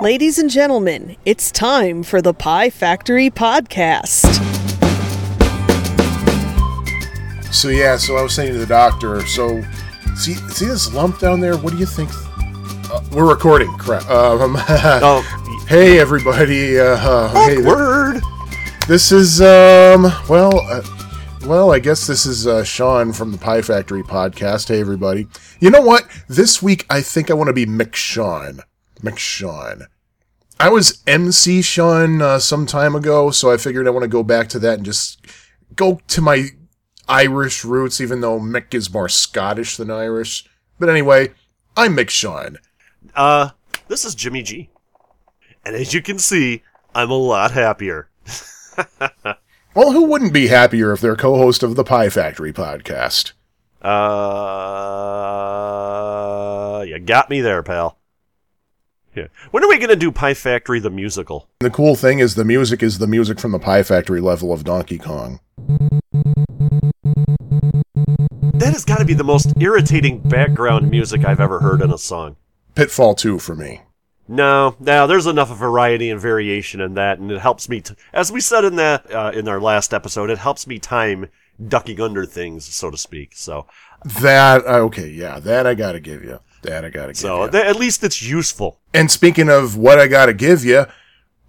Ladies and gentlemen, it's time for the Pie Factory Podcast. So yeah, so I was saying to the doctor. So see, see this lump down there? What do you think? Uh, we're recording. Crap. Um, Oh, hey everybody. Uh, uh, hey, th- word. this is um. Well, uh, well, I guess this is uh, Sean from the Pie Factory podcast. Hey everybody. You know what? This week I think I want to be McSean. McSean. I was MC Sean uh, some time ago, so I figured I want to go back to that and just go to my Irish roots, even though Mick is more Scottish than Irish. But anyway, I'm Mick Sean. Uh, this is Jimmy G. And as you can see, I'm a lot happier. Well, who wouldn't be happier if they're co-host of the Pie Factory podcast? Uh, you got me there, pal. Yeah. When are we gonna do Pie Factory the musical? The cool thing is the music is the music from the Pie Factory level of Donkey Kong. That has got to be the most irritating background music I've ever heard in a song. Pitfall 2 for me. No, no, there's enough of variety and variation in that, and it helps me. T- as we said in that uh, in our last episode, it helps me time ducking under things, so to speak. So, That uh, okay, yeah, that I gotta give you. That I gotta give so you. th- at least it's useful. and speaking of what I gotta give you,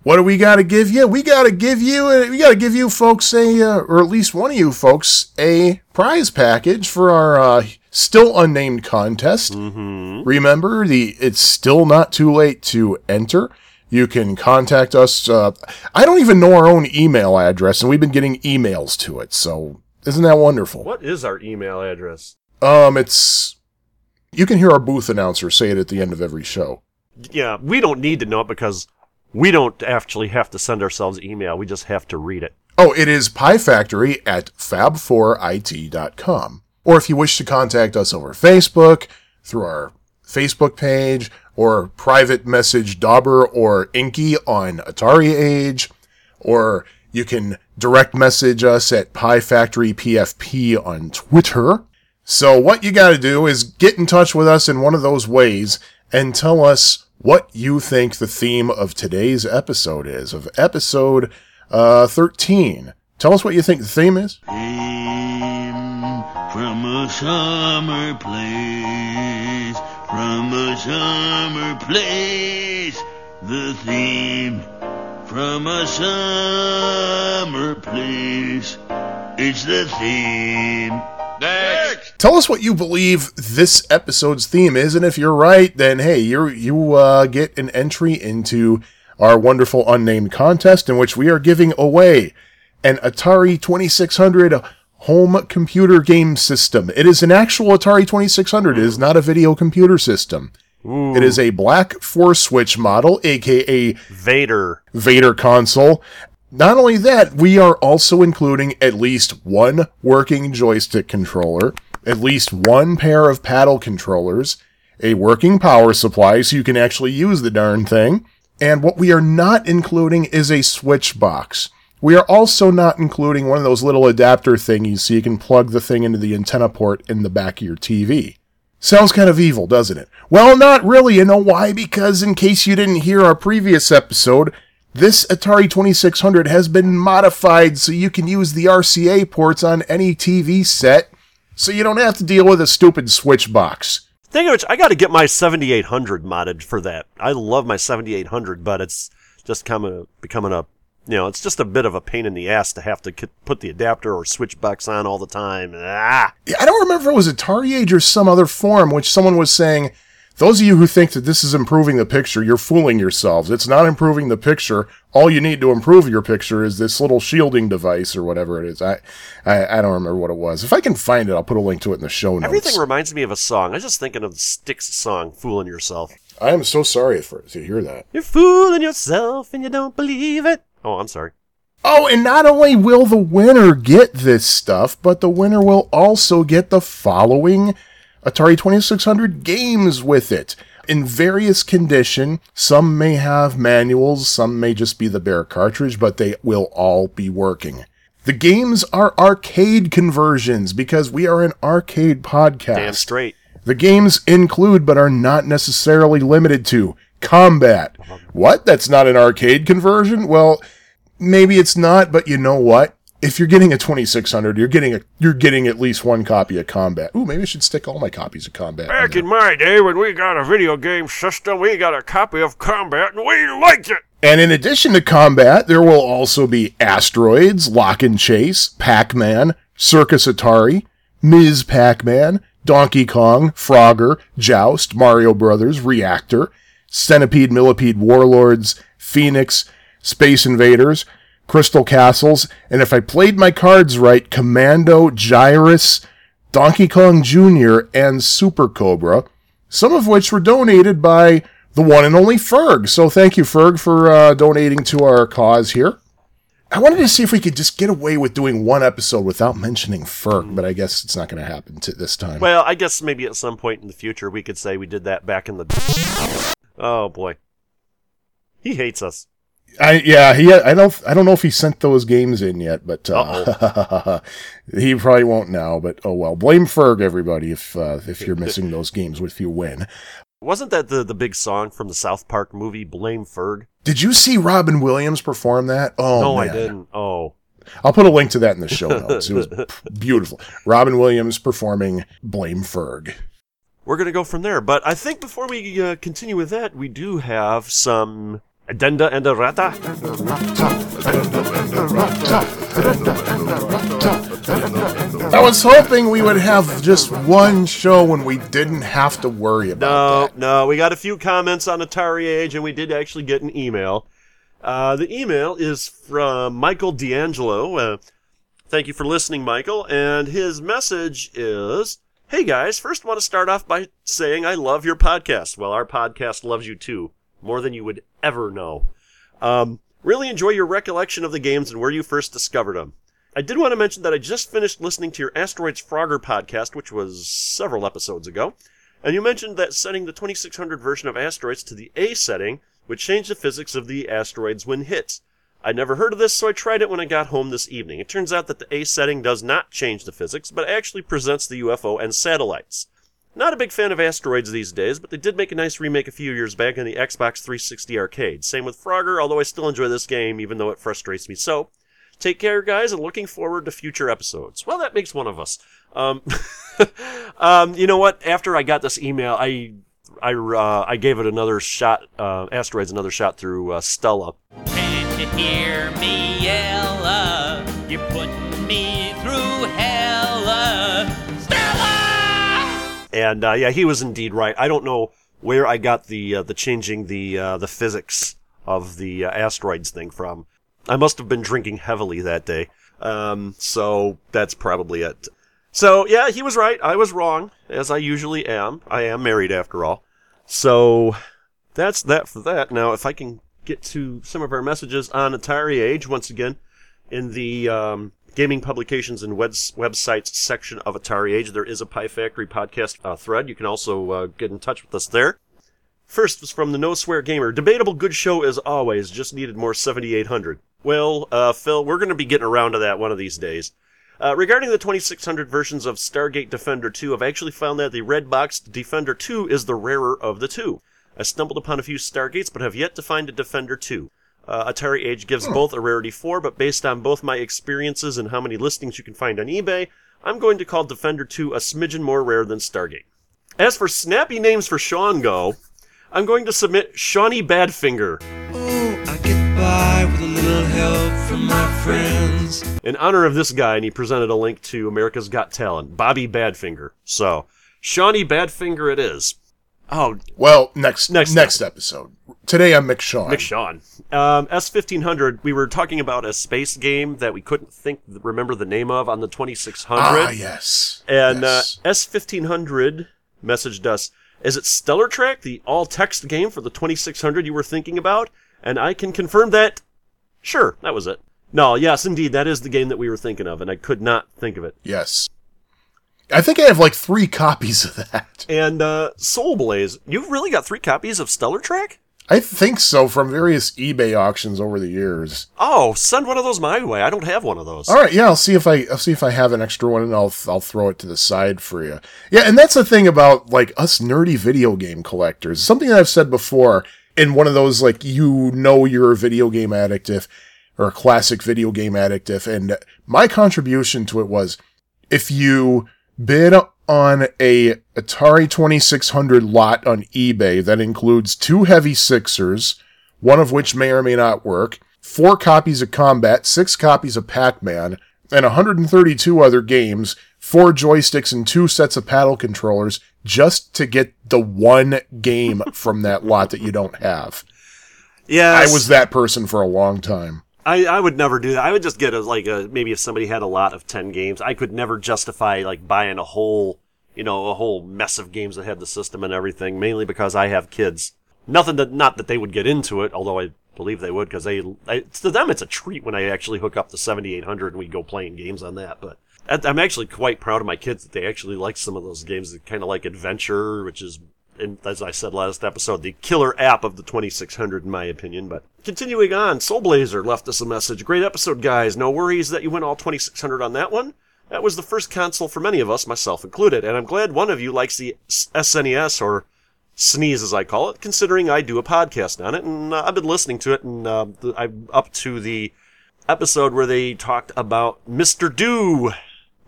what do we gotta give you? We gotta give you, we gotta give you folks a, uh, or at least one of you folks, a prize package for our uh, still unnamed contest. Mm-hmm. Remember, the it's still not too late to enter. You can contact us. Uh, I don't even know our own email address, and we've been getting emails to it. So isn't that wonderful? What is our email address? Um, it's you can hear our booth announcer say it at the end of every show. Yeah, we don't need to know it because we don't actually have to send ourselves email. We just have to read it. Oh, it is piefactory at fab4it.com. Or if you wish to contact us over Facebook, through our Facebook page, or private message Dauber or Inky on Atari Age, or you can direct message us at piefactorypfp on Twitter. So what you gotta do is get in touch with us in one of those ways and tell us what you think the theme of today's episode is, of episode uh, 13. Tell us what you think the theme is. Came from a summer place, from a summer place, the theme from a summer place. It's the theme. Next! Tell us what you believe this episode's theme is, and if you're right, then hey, you you uh, get an entry into our wonderful unnamed contest in which we are giving away an Atari 2600 home computer game system. It is an actual Atari 2600. It is not a video computer system. Ooh. It is a black four switch model, aka Vader. Vader console. Not only that, we are also including at least one working joystick controller, at least one pair of paddle controllers, a working power supply so you can actually use the darn thing, and what we are not including is a switch box. We are also not including one of those little adapter thingies so you can plug the thing into the antenna port in the back of your TV. Sounds kind of evil, doesn't it? Well, not really. You know why? Because in case you didn't hear our previous episode, this Atari 2600 has been modified so you can use the RCA ports on any TV set, so you don't have to deal with a stupid switch box. Thing of which, I got to get my 7800 modded for that. I love my 7800, but it's just coming becoming a you know, it's just a bit of a pain in the ass to have to put the adapter or switch box on all the time. Ah, Yeah, I don't remember if it was Atari Age or some other forum which someone was saying, those of you who think that this is improving the picture, you're fooling yourselves. It's not improving the picture. All you need to improve your picture is this little shielding device or whatever it is. I, I, I don't remember what it was. If I can find it, I'll put a link to it in the show notes. everything reminds me of a song. I was just thinking of the Styx song, "Fooling Yourself." I am so sorry for to hear that. You're fooling yourself and you don't believe it. Oh, I'm sorry. Oh, and not only will the winner get this stuff, but the winner will also get the following Atari 2600 games with it. In various condition, some may have manuals, some may just be the bare cartridge, but they will all be working. The games are arcade conversions because we are an arcade podcast. Damn straight. The games include, but are not necessarily limited to, Combat. Uh-huh. What? That's not an arcade conversion? Well, maybe it's not, but you know what? If you're getting a 2600, you're getting a you're getting at least one copy of Combat. Ooh, maybe I should stick all my copies of Combat. Back there. in my day when we got a video game system, we got a copy of Combat and we liked it. And in addition to Combat, there will also be Asteroids, Lock and Chase, Pac-Man, Circus Atari, Ms. Pac-Man, Donkey Kong, Frogger, Joust, Mario Brothers, Reactor, Centipede Millipede Warlords, Phoenix, Space Invaders, Crystal Castles, and if I played my cards right, Commando, Gyruss, Donkey Kong Jr., and Super Cobra, some of which were donated by the one and only Ferg. So thank you, Ferg, for uh, donating to our cause here. I wanted to see if we could just get away with doing one episode without mentioning Ferg, but I guess it's not going to happen to this time. Well, I guess maybe at some point in the future we could say we did that back in the. Oh boy, he hates us. I yeah, he I don't I don't know if he sent those games in yet, but uh, he probably won't now. But oh well, blame Ferg everybody if uh, if you're missing those games if you win. Wasn't that the the big song from the South Park movie Blame Ferg? Did you see Robin Williams perform that? Oh no, man. I didn't. Oh, I'll put a link to that in the show notes. It was beautiful. Robin Williams performing Blame Ferg. we're gonna go from there. But I think before we uh, continue with that, we do have some addenda and rata I was hoping we would have just one show when we didn't have to worry about No, that. no, we got a few comments on Atari Age, and we did actually get an email. Uh, the email is from Michael D'Angelo. Uh, thank you for listening, Michael. And his message is Hey guys, first want to start off by saying I love your podcast. Well, our podcast loves you too, more than you would ever know. Um, really enjoy your recollection of the games and where you first discovered them. I did want to mention that I just finished listening to your Asteroids Frogger podcast, which was several episodes ago, and you mentioned that setting the 2600 version of Asteroids to the A setting would change the physics of the asteroids when hit. I'd never heard of this, so I tried it when I got home this evening. It turns out that the A setting does not change the physics, but actually presents the UFO and satellites. Not a big fan of asteroids these days, but they did make a nice remake a few years back in the Xbox 360 arcade. Same with Frogger, although I still enjoy this game, even though it frustrates me so. Take care, guys, and looking forward to future episodes. Well, that makes one of us. Um, um, you know what? After I got this email, I I uh, I gave it another shot. Uh, asteroids another shot through uh, Stella. Can't you hear me yell? uh, You're putting me through hell. And uh, yeah, he was indeed right. I don't know where I got the uh, the changing the uh, the physics of the uh, asteroids thing from. I must have been drinking heavily that day. Um, so that's probably it. So yeah, he was right. I was wrong, as I usually am. I am married after all. So that's that for that. Now, if I can get to some of our messages on Atari Age once again in the um, gaming publications and webs- websites section of Atari Age, there is a Pie Factory podcast uh, thread. You can also uh, get in touch with us there. First was from the No Swear Gamer. Debatable good show as always. Just needed more 7800. Well, uh, Phil, we're going to be getting around to that one of these days. Uh, regarding the 2600 versions of Stargate Defender 2, I've actually found that the red boxed Defender 2 is the rarer of the two. I stumbled upon a few Stargates, but have yet to find a Defender 2. Uh, Atari Age gives both a rarity 4, but based on both my experiences and how many listings you can find on eBay, I'm going to call Defender 2 a smidgen more rare than Stargate. As for snappy names for Sean Go, I'm going to submit Shawnee Badfinger Oh, I get by with a little help from my friends. in honor of this guy, and he presented a link to America's Got Talent, Bobby Badfinger. So, Shawnee Badfinger it is. Oh, Well, next Next next, episode. Today I'm Mick Sean. Mick Sean. Um, S1500, we were talking about a space game that we couldn't think, remember the name of on the 2600. Ah, yes. And yes. uh, S1500 messaged us, is it Stellar Track, the all text game for the 2600 you were thinking about? And I can confirm that, sure, that was it. No, yes, indeed, that is the game that we were thinking of, and I could not think of it. yes. I think I have like three copies of that. And uh, Soul Blaze, you've really got three copies of Stellar Track? I think so from various eBay auctions over the years. Oh, send one of those my way. I don't have one of those. All right, yeah, I'll see if I I'll see if I have an extra one and I'll I'll throw it to the side for you. Yeah, and that's the thing about like us nerdy video game collectors. Something that I've said before. in one of those like you know you're a video game addict if or a classic video game addict if and my contribution to it was if you bid on a Atari 2600 lot on eBay that includes two heavy sixers, one of which may or may not work, four copies of Combat, six copies of Pac-Man, and 132 other games, four joysticks and two sets of paddle controllers just to get the one game from that lot that you don't have. Yeah, I was that person for a long time. I, I would never do that. I would just get a like a maybe if somebody had a lot of ten games, I could never justify like buying a whole you know a whole mess of games that had the system and everything. Mainly because I have kids. Nothing that not that they would get into it, although I believe they would because they I, to them it's a treat when I actually hook up the seventy eight hundred and we go playing games on that. But I'm actually quite proud of my kids that they actually like some of those games that kind of like Adventure, which is and as I said last episode, the killer app of the 2600, in my opinion. But continuing on, Soul Blazer left us a message. Great episode, guys. No worries that you went all 2600 on that one. That was the first console for many of us, myself included, and I'm glad one of you likes the SNES or Sneeze, as I call it, considering I do a podcast on it, and uh, I've been listening to it, and uh, I'm up to the episode where they talked about Mr. Do.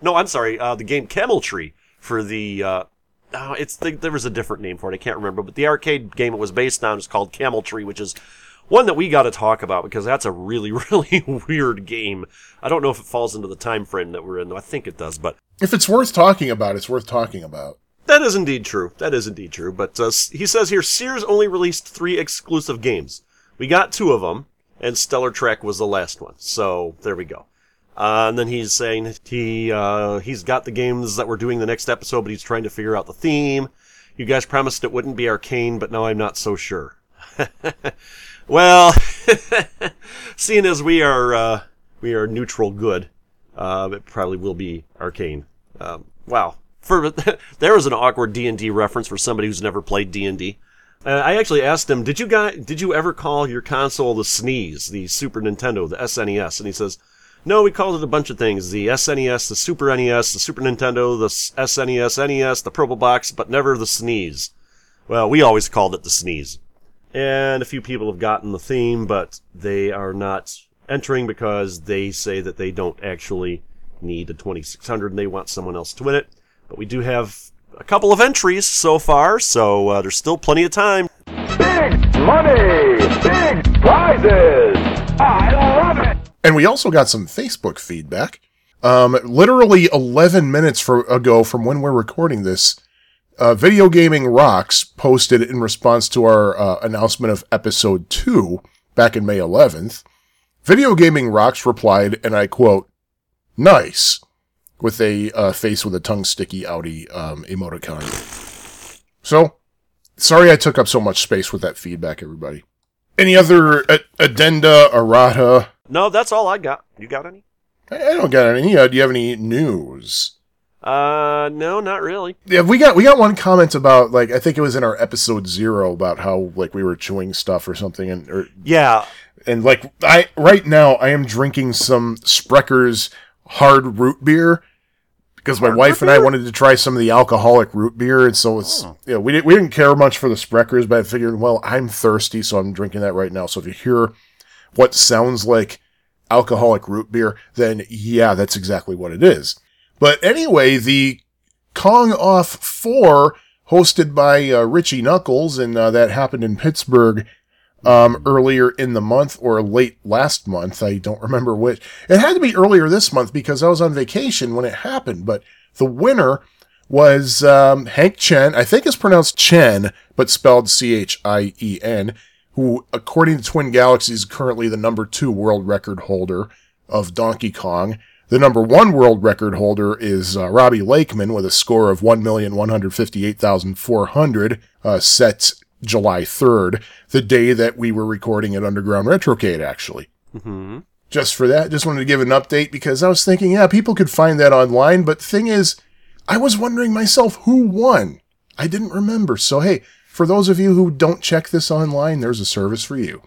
No, I'm sorry, uh, the game Camel Tree for the uh, oh, it's the, there was a different name for it. I can't remember, but the arcade game it was based on is called Camel Tree, which is one that we got to talk about because that's a really, really weird game. I don't know if it falls into the time frame that we're in, though. I think it does, but If it's worth talking about, it's worth talking about. that is indeed true. That is indeed true. But uh, he says here Sears only released three exclusive games. We got two of them, and Stellar Track was the last one. So there we go. Uh, and then he's saying he uh, he's got the games that we're doing the next episode, but he's trying to figure out the theme. You guys promised it wouldn't be arcane, but now I'm not so sure. well, seeing as we are uh, we are neutral good, uh, it probably will be arcane. Um, wow, for there was an awkward D and D reference for somebody who's never played D and D. Uh, I actually asked him, "Did you guys did you ever call your console the Sneeze, the Super Nintendo, the SNES?" And he says, "No, we called it a bunch of things: the SNES, the Super NES, the Super Nintendo, the SNES, NES, the Purple Box, but never the Sneeze." Well, we always called it the Sneeze. And a few people have gotten the theme, but they are not entering because they say that they don't actually need a 2600 and they want someone else to win it. But we do have a couple of entries so far, so uh, there's still plenty of time. Big money, big prizes. I. And we also got some Facebook feedback. Um, literally 11 minutes for, ago from when we're recording this, uh, Video Gaming Rocks posted in response to our uh, announcement of episode 2 back in May 11th. Video Gaming Rocks replied, and I quote, nice, with a uh, face with a tongue sticky outy um, emoticon. So, sorry I took up so much space with that feedback, everybody. Any other addenda, errata, No, that's all I got. You got any? I don't got any. Uh, do you have any news? Uh, no, not really. Yeah, we got we got one comment about like I think it was in our episode zero about how like we were chewing stuff or something, and or Yeah, and like I right now I am drinking some Sprecher's hard root beer because my Hard wife and I wanted to try some of the alcoholic root beer, and so it's you know we didn't we didn't care much for the Sprechers, but I figured well I'm thirsty, so I'm drinking that right now. So if you hear what sounds like alcoholic root beer, then yeah, that's exactly what it is. But anyway, the Kong Off 4, hosted by uh, Richie Knucklez, and uh, that happened in Pittsburgh um, earlier in the month or late last month. I don't remember which. It had to be earlier this month because I was on vacation when it happened. But the winner was um, Hank Chien. I think it's pronounced Chen, but spelled C H I E N, who, according to Twin Galaxies, is currently the number two world record holder of Donkey Kong. The number one world record holder is uh, Robbie Lakeman with a score of 1,158,400, uh, set July 3rd, the day that we were recording at Underground Retrocade, actually. hmm Just for that, just wanted to give an update because I was thinking, yeah, people could find that online, but the thing is, I was wondering myself who won. I didn't remember. So, hey, for those of you who don't check this online, there's a service for you.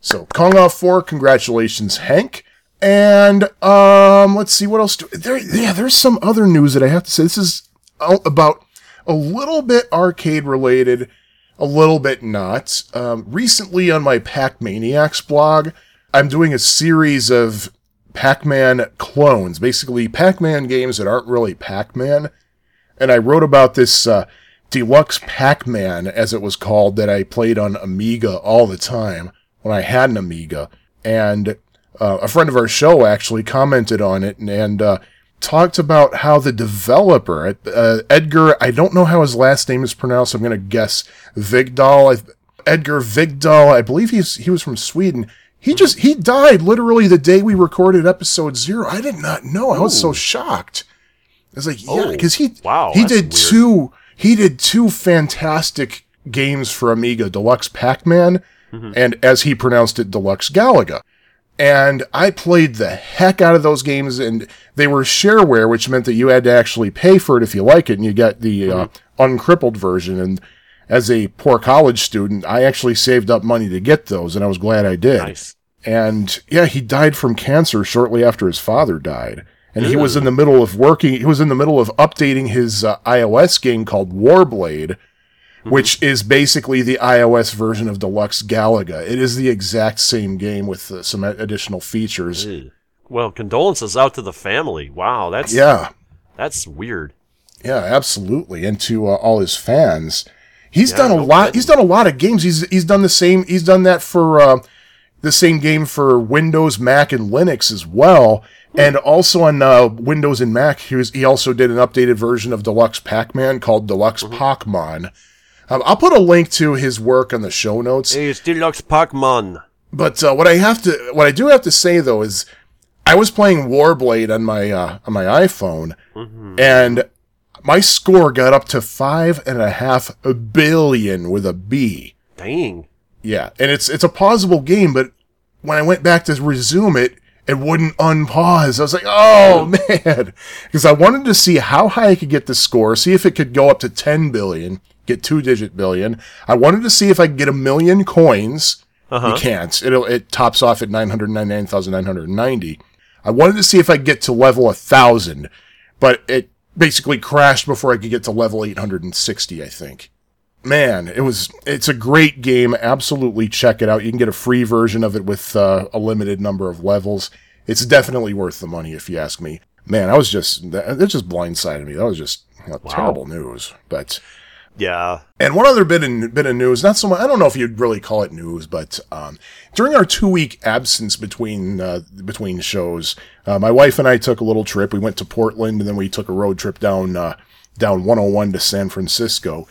So, Kong Off 4, congratulations, Hank. And um, let's see what else. Do, there, yeah, there's some other news that I have to say. This is about a little bit arcade related, a little bit not. Um, recently on my Pac Maniacs blog, I'm doing a series of Pac-Man clones, basically Pac-Man games that aren't really Pac-Man. And I wrote about this uh, deluxe Pac-Man, as it was called, that I played on Amiga all the time when I had an Amiga. And uh, a friend of our show actually commented on it and, and uh, talked about how the developer, uh, Edgar, I don't know how his last name is pronounced. I'm going to guess Vigdal. I, Edgar Vigdal. I believe he's he was from Sweden. He just he died literally the day we recorded episode zero. I did not know. I was so shocked. I was like, yeah, Oh, because he wow, he did weird. two he did two fantastic games for Amiga, Deluxe Pac-Man, Mm-hmm. and as he pronounced it, Deluxe Galaga. And I played the heck out of those games, and they were shareware, which meant that you had to actually pay for it if you like it, and you got the uh, uncrippled version. And as a poor college student, I actually saved up money to get those, and I was glad I did. Nice. And yeah, he died from cancer shortly after his father died. And he was in the middle of working, he was in the middle of updating his uh, iOS game called Warblade, which is basically the iOS version of Deluxe Galaga. It is the exact same game with uh, some additional features. Ew. Well, condolences out to the family. Wow, that's Yeah, that's weird. yeah, absolutely. And to uh, all his fans. He's Yeah, done a no lot. kidding. He's done a lot of games. He's he's done the same. He's done that for uh, the same game for Windows, Mac, and Linux as well. And also on uh, Windows and Mac, he was he also did an updated version of Deluxe Pac-Man called Deluxe Mm-hmm. Pac-Man. Um, I'll put a link to his work on the show notes. Hey, it's Deluxe Pac-Man. But uh, what I have to, what I do have to say though is, I was playing Warblade on my uh, on my iPhone, and my score got up to five and a half billion with a B. Dang. Yeah, and it's it's a pausable game, but when I went back to resume it, it wouldn't unpause. I was like, oh man, because I wanted to see how high I could get the score, see if it could go up to ten billion, get two digit billion. I wanted to see if I could get a million coins. You uh-huh. can't. It it tops off at nine hundred ninety nine thousand nine hundred ninety. I wanted to see if I could get to level a thousand, but it basically crashed before I could get to level eight hundred and sixty. I think man, it was it's a great game. Absolutely check it out. You can get a free version of it with uh, a limited number of levels. It's definitely worth the money if you ask me. Man, I was just that it just blindsided me. That was just you know, terrible news. But Yeah. and one other bit of bit of news, not so much. I don't know if you'd really call it news, but um, during our two week absence between uh, between shows, uh, my wife and I took a little trip. We went to Portland, and then we took a road trip down uh, down 101 to San Francisco.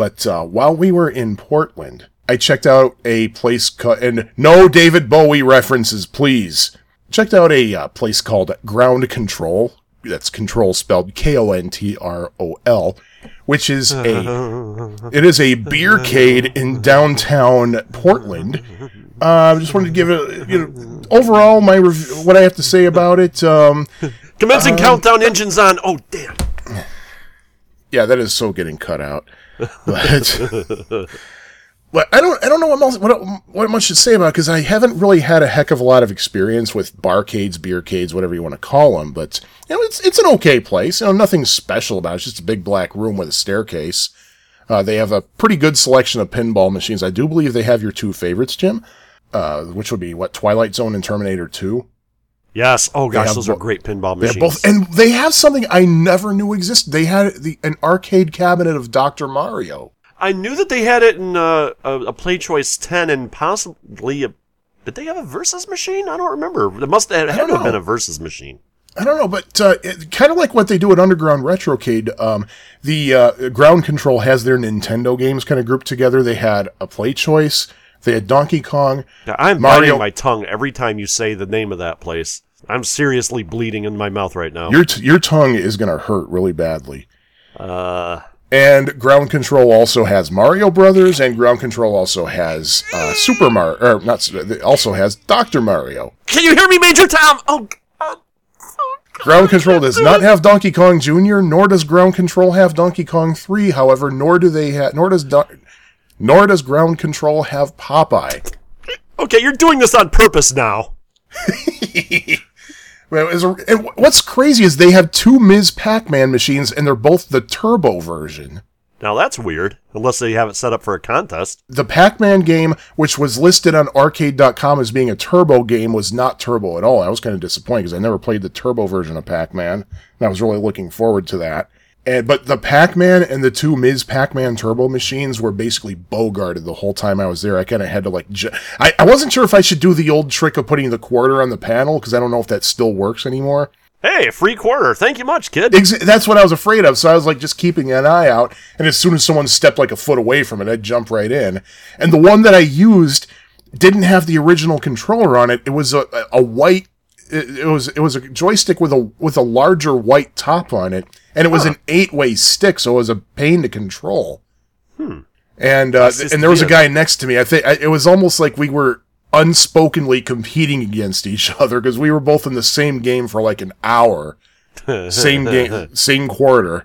But uh, while we were in Portland, I checked out a place called and no David Bowie references, please. Checked out a uh, place called Ground Kontrol. That's control spelled K O N T R O L, which is a it is a beercade in downtown Portland. Uh, I just wanted to give it, you know, overall my rev- what I have to say about it. Um, Commencing countdown engines on. Oh damn. yeah, that is so getting cut out. But, but I don't I don't know what else, what what much to say about because I haven't really had a heck of a lot of experience with barcades, beercades, whatever you want to call them. But you know, it's it's an okay place. You know, nothing special about it. It's just a big black room with a staircase. Uh, they have a pretty good selection of pinball machines. I do believe they have your two favorites, Jim, uh, which would be what Twilight Zone and Terminator Two. Yes. Oh gosh, those bo- are great pinball machines. both, and they have something I never knew existed. They had the an arcade cabinet of Doctor Mario. I knew that they had it in uh, a, a Play Choice 10 and possibly a. Did they have a Versus machine? I don't remember. It must have, it had to have been a Versus machine. I don't know, but uh, kind of like what they do at Underground Retrocade, um, the uh, Ground Kontrol has their Nintendo games kind of grouped together. They had a Play Choice, they had Donkey Kong. Yeah, I'm Mario- biting my tongue every time you say the name of that place. I'm seriously bleeding in my mouth right now. Your t- your tongue is gonna hurt really badly. uh, And Ground Kontrol also has Mario Brothers, and Ground Kontrol also has uh, Super Mario, or not, also has Doctor Mario. can you hear me, Major Tom? Oh, God. Ground Kontrol does not have Donkey Kong Jr., nor does Ground Kontrol have Donkey Kong 3. However, nor do they have, nor does, Do- nor does Ground Kontrol have Popeye. okay, you're doing this on purpose now. Well, it was a- and what's crazy is they have two Ms. Pac-Man machines, and they're both the turbo version. Now that's weird, unless they have it set up for a contest. The Pac-Man game, which was listed on arcade.com as being a turbo game, was not turbo at all. I was kind of disappointed because I never played the turbo version of Pac-Man, and I was really looking forward to that. And but the Pac-Man and the two Ms. Pac-Man turbo machines were basically bogarted the whole time I was there. I kind of had to like, ju- I, I wasn't sure if I should do the old trick of putting the quarter on the panel because I don't know if that still works anymore. Hey, a free quarter. Thank you much, kid. Ex- that's what I was afraid of. So I was like just keeping an eye out. And as soon as someone stepped like a foot away from it, I'd jump right in. And the one that I used didn't have the original controller on it. It was a, a white. It, it was it was a joystick with a with a larger white top on it, and it was an eight way stick, so it was a pain to control. And uh, and there was a guy next to me. I think it was almost like we were unspokenly competing against each other because we were both in the same game for like an hour same game, same quarter.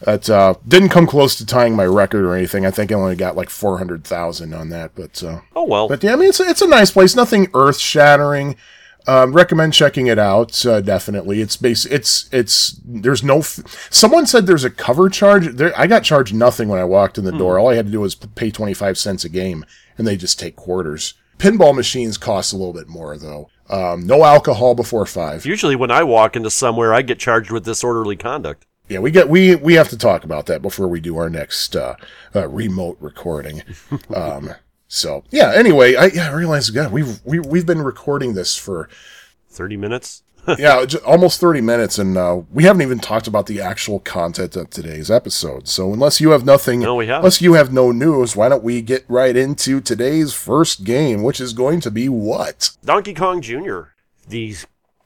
That uh, didn't come close to tying my record or anything. I think I only got like four hundred thousand on that. But uh, Oh well. but yeah, I mean it's a, it's a nice place. Nothing earth shattering. Um, recommend checking it out. Uh, definitely, it's base. It's it's there's no. F- Someone said there's a cover charge. There, I got charged nothing when I walked in the door. All I had to do was pay twenty five cents a game, and they just take quarters. Pinball machines cost a little bit more though. Um, no alcohol before five. Usually, when I walk into somewhere, I get charged with disorderly conduct. Yeah, we get we we have to talk about that before we do our next uh, uh, remote recording. um, so yeah. Anyway, I, yeah, I realized God, we've we, we've been recording this for Thirty minutes. yeah almost thirty minutes, and uh, we haven't even talked about the actual content of today's episode. So unless you have nothing, No, we unless you have no news, why don't we get right into today's first game, which is going to be what? Donkey Kong Jr., the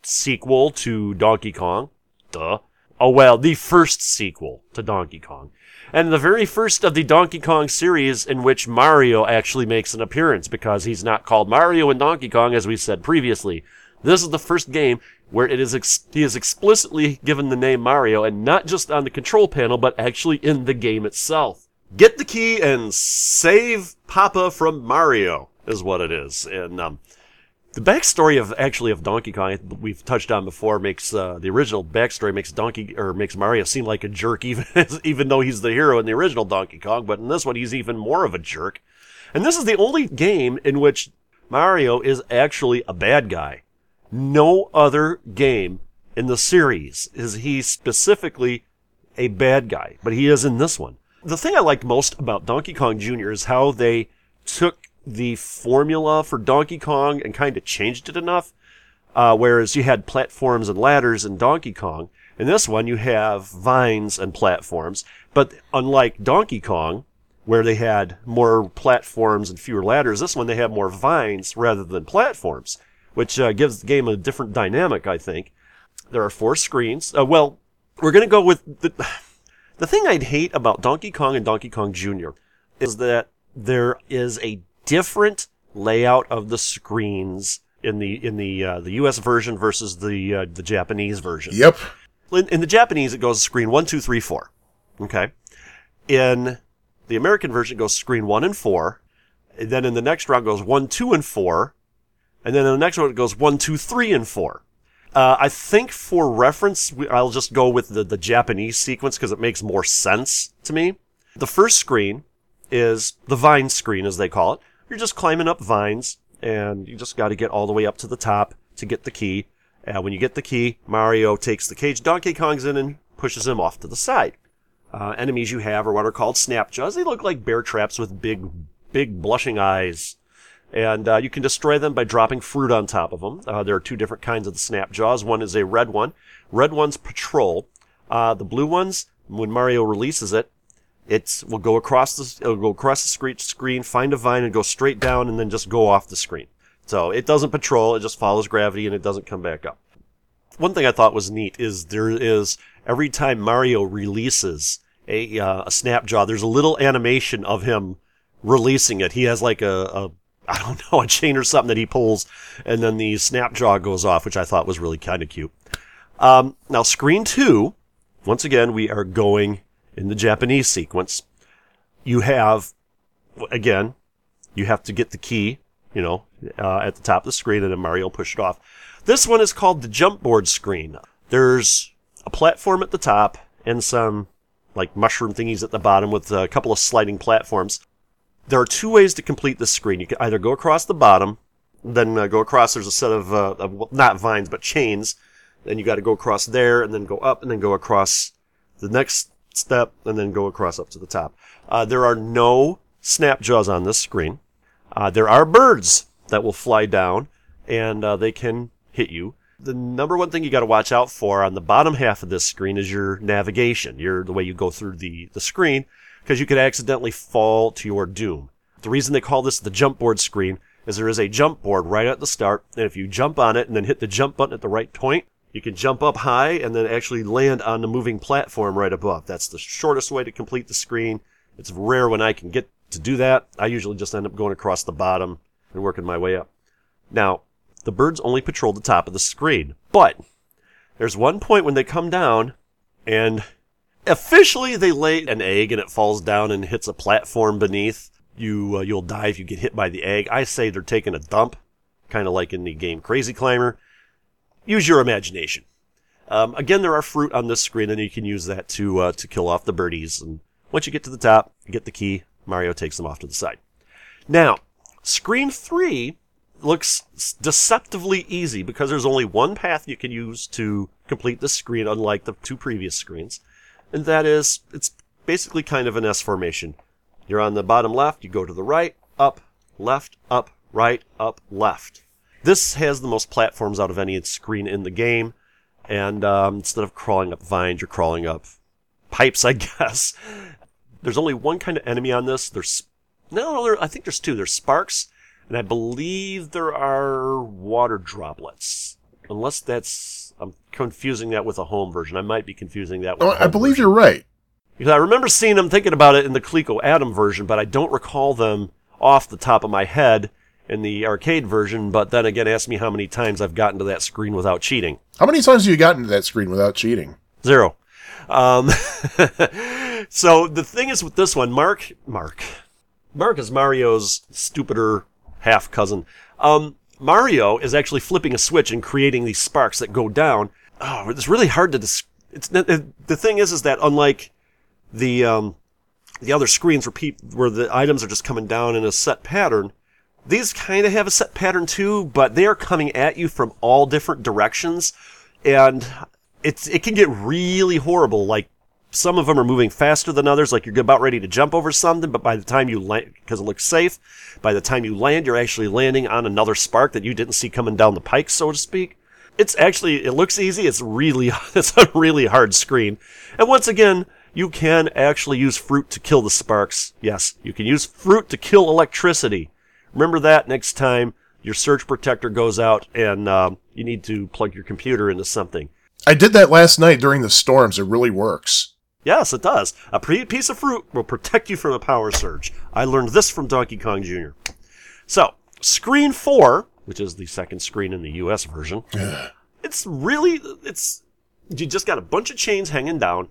sequel to Donkey Kong. Duh. Oh, well, the first sequel to Donkey Kong. And the very first of the Donkey Kong series in which Mario actually makes an appearance because he's not called Mario in Donkey Kong as we said previously. This is the first game where it is ex- he is explicitly given the name Mario and not just on the control panel but actually in the game itself. Get the key and save Papa from Mario is what it is. And um, the backstory of actually of Donkey Kong we've touched on before makes uh, the original backstory makes Donkey or makes Mario seem like a jerk even even though he's the hero in the original Donkey Kong, but in this one he's even more of a jerk. And this is the only game in which Mario is actually a bad guy. No other game in the series is he specifically a bad guy, but he is in this one. The thing I liked most about Donkey Kong Jr. is how they took the formula for Donkey Kong and kind of changed it enough. Uh, whereas you had platforms and ladders in Donkey Kong, in this one you have vines and platforms. But unlike Donkey Kong, where they had more platforms and fewer ladders, this one they have more vines rather than platforms, which uh, gives the game a different dynamic, I think. There are four screens. Uh, well, we're going to go with the, the thing I'd hate about Donkey Kong and Donkey Kong Jr. is that there is a different layout of the screens in the in the uh, the U.S. version versus the uh, the Japanese version. Yep. In, in the Japanese, it goes screen one, two, three, four. Okay. In the American version, it goes screen one and four. And then in the next round, it goes one, two, and four. And then in the next one, it goes one, two, three, and four. Uh, I think for reference, I'll just go with the, the Japanese sequence because it makes more sense to me. The first screen is the vine screen, as they call it. You're just climbing up vines, and you just got to get all the way up to the top to get the key. And when you get the key, Mario takes the cage Donkey Kong's in and pushes him off to the side. Uh, enemies you have are what are called snapjaws. They look like bear traps with big, big blushing eyes. And uh, you can destroy them by dropping fruit on top of them. Uh, there are two different kinds of the snapjaws. One is a red one. Red ones patrol. Uh, the blue ones, when Mario releases it, it will go across the it'll go across the screen, screen, find a vine, and go straight down, and then just go off the screen. So it doesn't patrol; it just follows gravity, and it doesn't come back up. One thing I thought was neat is there is every time Mario releases a uh, a snapjaw, there's a little animation of him releasing it. He has like a, a I don't know a chain or something that he pulls, and then the snapjaw goes off, which I thought was really kind of cute. Um, now screen two, once again we are going in the Japanese sequence. You have again, you have to get the key, you know, uh, at the top of the screen, and then Mario push it off. This one is called the jump board screen. There's a platform at the top and some like mushroom thingies at the bottom with a couple of sliding platforms. There are two ways to complete this screen. You can either go across the bottom, then uh, go across. There's a set of, uh, of not vines but chains. Then you got to go across there, and then go up, and then go across the next step, and then go across up to the top. Uh, there are no snap jaws on this screen. Uh, there are birds that will fly down, and uh, they can hit you. The number one thing you got to watch out for on the bottom half of this screen is your navigation, your the way you go through the the screen, because you could accidentally fall to your doom. The reason they call this the jump board screen is there is a jump board right at the start, and if you jump on it and then hit the jump button at the right point, you can jump up high and then actually land on the moving platform right above. That's the shortest way to complete the screen. It's rare when I can get to do that. I usually just end up going across the bottom and working my way up. Now, the birds only patrol the top of the screen, but there's one point when they come down and officially they lay an egg and it falls down and hits a platform beneath. You uh, you'll die if you get hit by the egg. I say they're taking a dump, kind of like in the game Crazy Climber. Use your imagination. Um, again, there are fruit on this screen, and you can use that to uh, to kill off the birdies. And once you get to the top, you get the key. Mario takes them off to the side. Now, screen three looks deceptively easy because there's only one path you can use to complete the screen, unlike the two previous screens, and that is it's basically kind of an S formation. You're on the bottom left, you go to the right, up, left, up, right, up, left. This has the most platforms out of any screen in the game, and um, instead of crawling up vines, you're crawling up pipes, I guess. There's only one kind of enemy on this. There's no, no there, I think there's two. There's sparks, and I believe there are water droplets. Unless that's I'm confusing that with a home version. I might be confusing that with. Oh, I believe version. you're right. Because I remember seeing them thinking about it in the Coleco Adam version, but I don't recall them off the top of my head in the arcade version. But then again, ask me how many times I've gotten to that screen without cheating. How many times have you gotten to that screen without cheating? Zero. Um, so the thing is with this one, Mark, Mark, Mark is Mario's stupider half cousin. Um, Mario is actually flipping a switch and creating these sparks that go down. Oh, it's really hard to. Dis- it's the thing is, is that unlike the um, the other screens where where the items are just coming down in a set pattern, these kind of have a set pattern too, but they are coming at you from all different directions, and it's it can get really horrible. Like some of them are moving faster than others. Like you're about ready to jump over something, but by the time you land, because it looks safe, by the time you land, you're actually landing on another spark that you didn't see coming down the pike, so to speak. It's actually it looks easy. It's really it's a really hard screen, and once again. You can actually use fruit to kill the sparks. Yes, you can use fruit to kill electricity. Remember that next time your surge protector goes out and um, you need to plug your computer into something. I did that last night during the storms. It really works. Yes, it does. A pre- piece of fruit will protect you from a power surge. I learned this from Donkey Kong Jr. So, screen four, which is the second screen in the US version, it's really, it's, you just got a bunch of chains hanging down,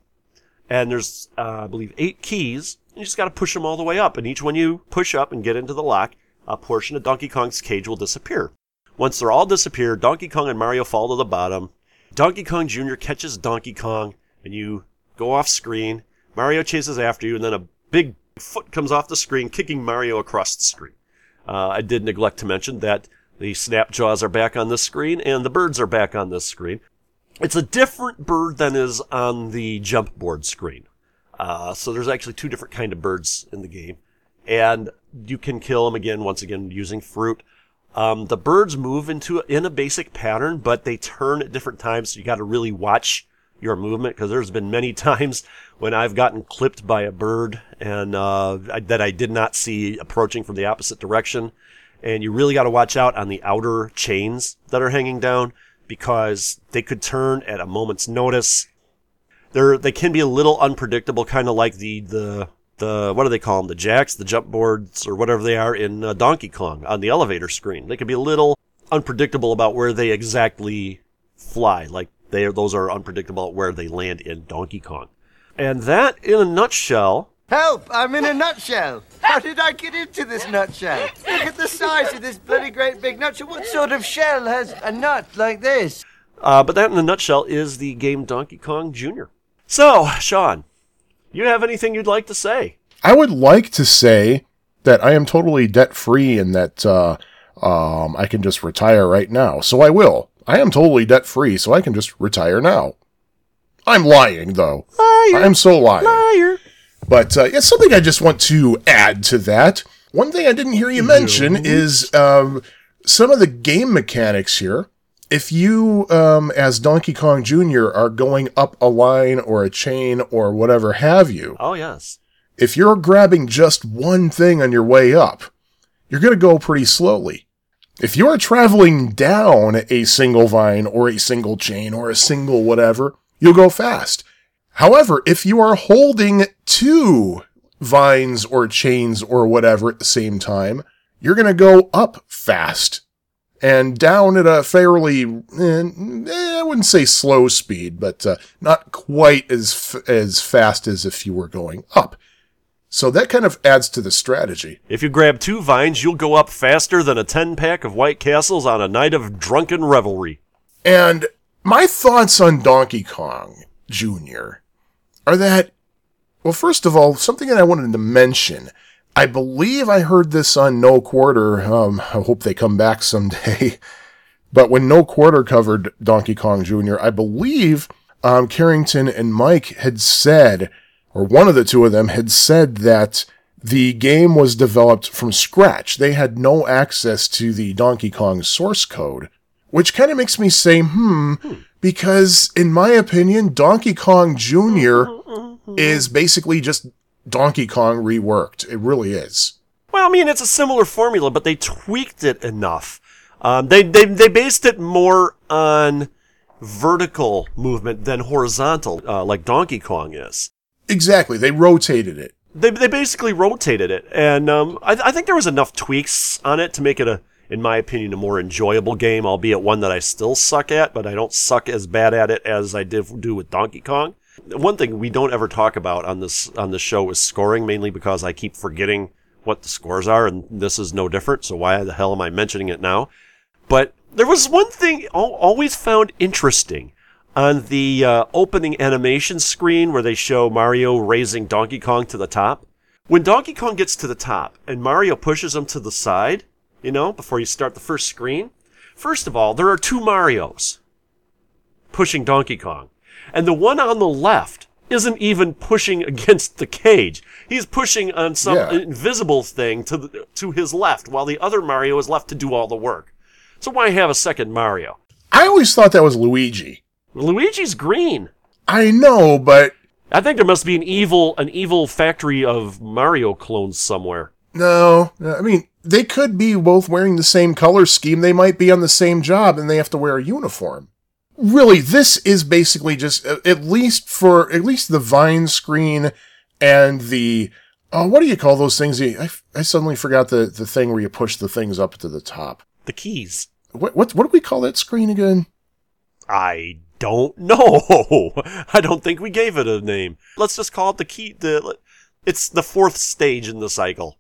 and there's, uh, I believe, eight keys, and you just got to push them all the way up, and each one you push up and get into the lock, a portion of Donkey Kong's cage will disappear. Once they're all disappeared, Donkey Kong and Mario fall to the bottom. Donkey Kong Jr. catches Donkey Kong, and you go off screen. Mario chases after you, and then a big foot comes off the screen, kicking Mario across the screen. Uh, I did neglect to mention that the snap jaws are back on the screen, and the birds are back on this screen. It's a different bird than is on the jump board screen. Uh, so there's actually two different kind of birds in the game, and you can kill them again, once again using fruit. Um, the birds move into in a basic pattern, but they turn at different times. So you got to really watch your movement because there's been many times when I've gotten clipped by a bird and uh, I, that I did not see approaching from the opposite direction. And you really got to watch out on the outer chains that are hanging down because they could turn at a moment's notice. They're they can be a little unpredictable, kind of like the the the what do they call them? The jacks, the jump boards, or whatever they are in uh, Donkey Kong on the elevator screen. They can be a little unpredictable about where they exactly fly. Like they are, those are unpredictable where they land in Donkey Kong. And that, in a nutshell, Help! I'm in a nutshell. How did I get into this nutshell? Look at the size of this bloody great big nutshell. What sort of shell has a nut like this? uh, but that in a nutshell is the game Donkey Kong Jr. So, Sean, you have anything you'd like to say? I would like to say that I am totally debt free and that uh, um, I can just retire right now. So I will. I am totally debt free, so I can just retire now. I'm lying, though. Liar. I'm so lying. Liar. But uh, it's something I just want to add to that. One thing I didn't hear you mention is um, some of the game mechanics here. If you, um, as Donkey Kong Jr., are going up a line or a chain or whatever have you, Oh, yes. if you're grabbing just one thing on your way up, you're going to go pretty slowly. If you're traveling down a single vine or a single chain or a single whatever, you'll go fast. However, if you are holding two vines or chains or whatever at the same time, you're going to go up fast and down at a fairly, eh, eh, I wouldn't say slow speed, but uh, not quite as f- as fast as if you were going up. So that kind of adds to the strategy. If you grab two vines, you'll go up faster than a 10 pack of White Castles on a night of drunken revelry. And my thoughts on Donkey Kong Jr. are that, well, first of all, something that I wanted to mention. I believe I heard this on No Quarter. Um, I hope they come back someday. But when No Quarter covered Donkey Kong Jr., I believe um, Carrington and Mike had said, or one of the two of them had said that the game was developed from scratch. They had no access to the Donkey Kong source code, which kind of makes me say, hmm, because in my opinion, Donkey Kong Jr. is basically just Donkey Kong reworked. It really is. Well, I mean, it's a similar formula, but they tweaked it enough. Um, they, they, they based it more on vertical movement than horizontal, uh, like Donkey Kong is. Exactly. They rotated it. They, they basically rotated it, and um, I, I think there was enough tweaks on it to make it a, in my opinion, a more enjoyable game. Albeit one that I still suck at, but I don't suck as bad at it as I did do with Donkey Kong. One thing we don't ever talk about on this on this show is scoring, mainly because I keep forgetting what the scores are, and this is no different. So why the hell am I mentioning it now? But there was one thing I always found interesting on the uh, opening animation screen where they show Mario raising Donkey Kong to the top. When Donkey Kong gets to the top and Mario pushes him to the side, you know, before you start the first screen, first of all, there are two Marios pushing Donkey Kong. And the one on the left isn't even pushing against the cage. He's pushing on some Yeah. invisible thing to the, to his left, while the other Mario is left to do all the work. So why have a second Mario? I always thought that was Luigi. Luigi's green. I know, but I think there must be an evil an evil factory of Mario clones somewhere. no. I mean, they could be both wearing the same color scheme. They might be on the same job and they have to wear a uniform. Really, this is basically just, uh, at least for, at least the Vine screen and the, oh, what do you call those things? I, I suddenly forgot the, the thing where you push the things up to the top. The keys. What, what, what do we call that screen again? I don't know. I don't think we gave it a name. Let's just call it the key. The it's the fourth stage in the cycle.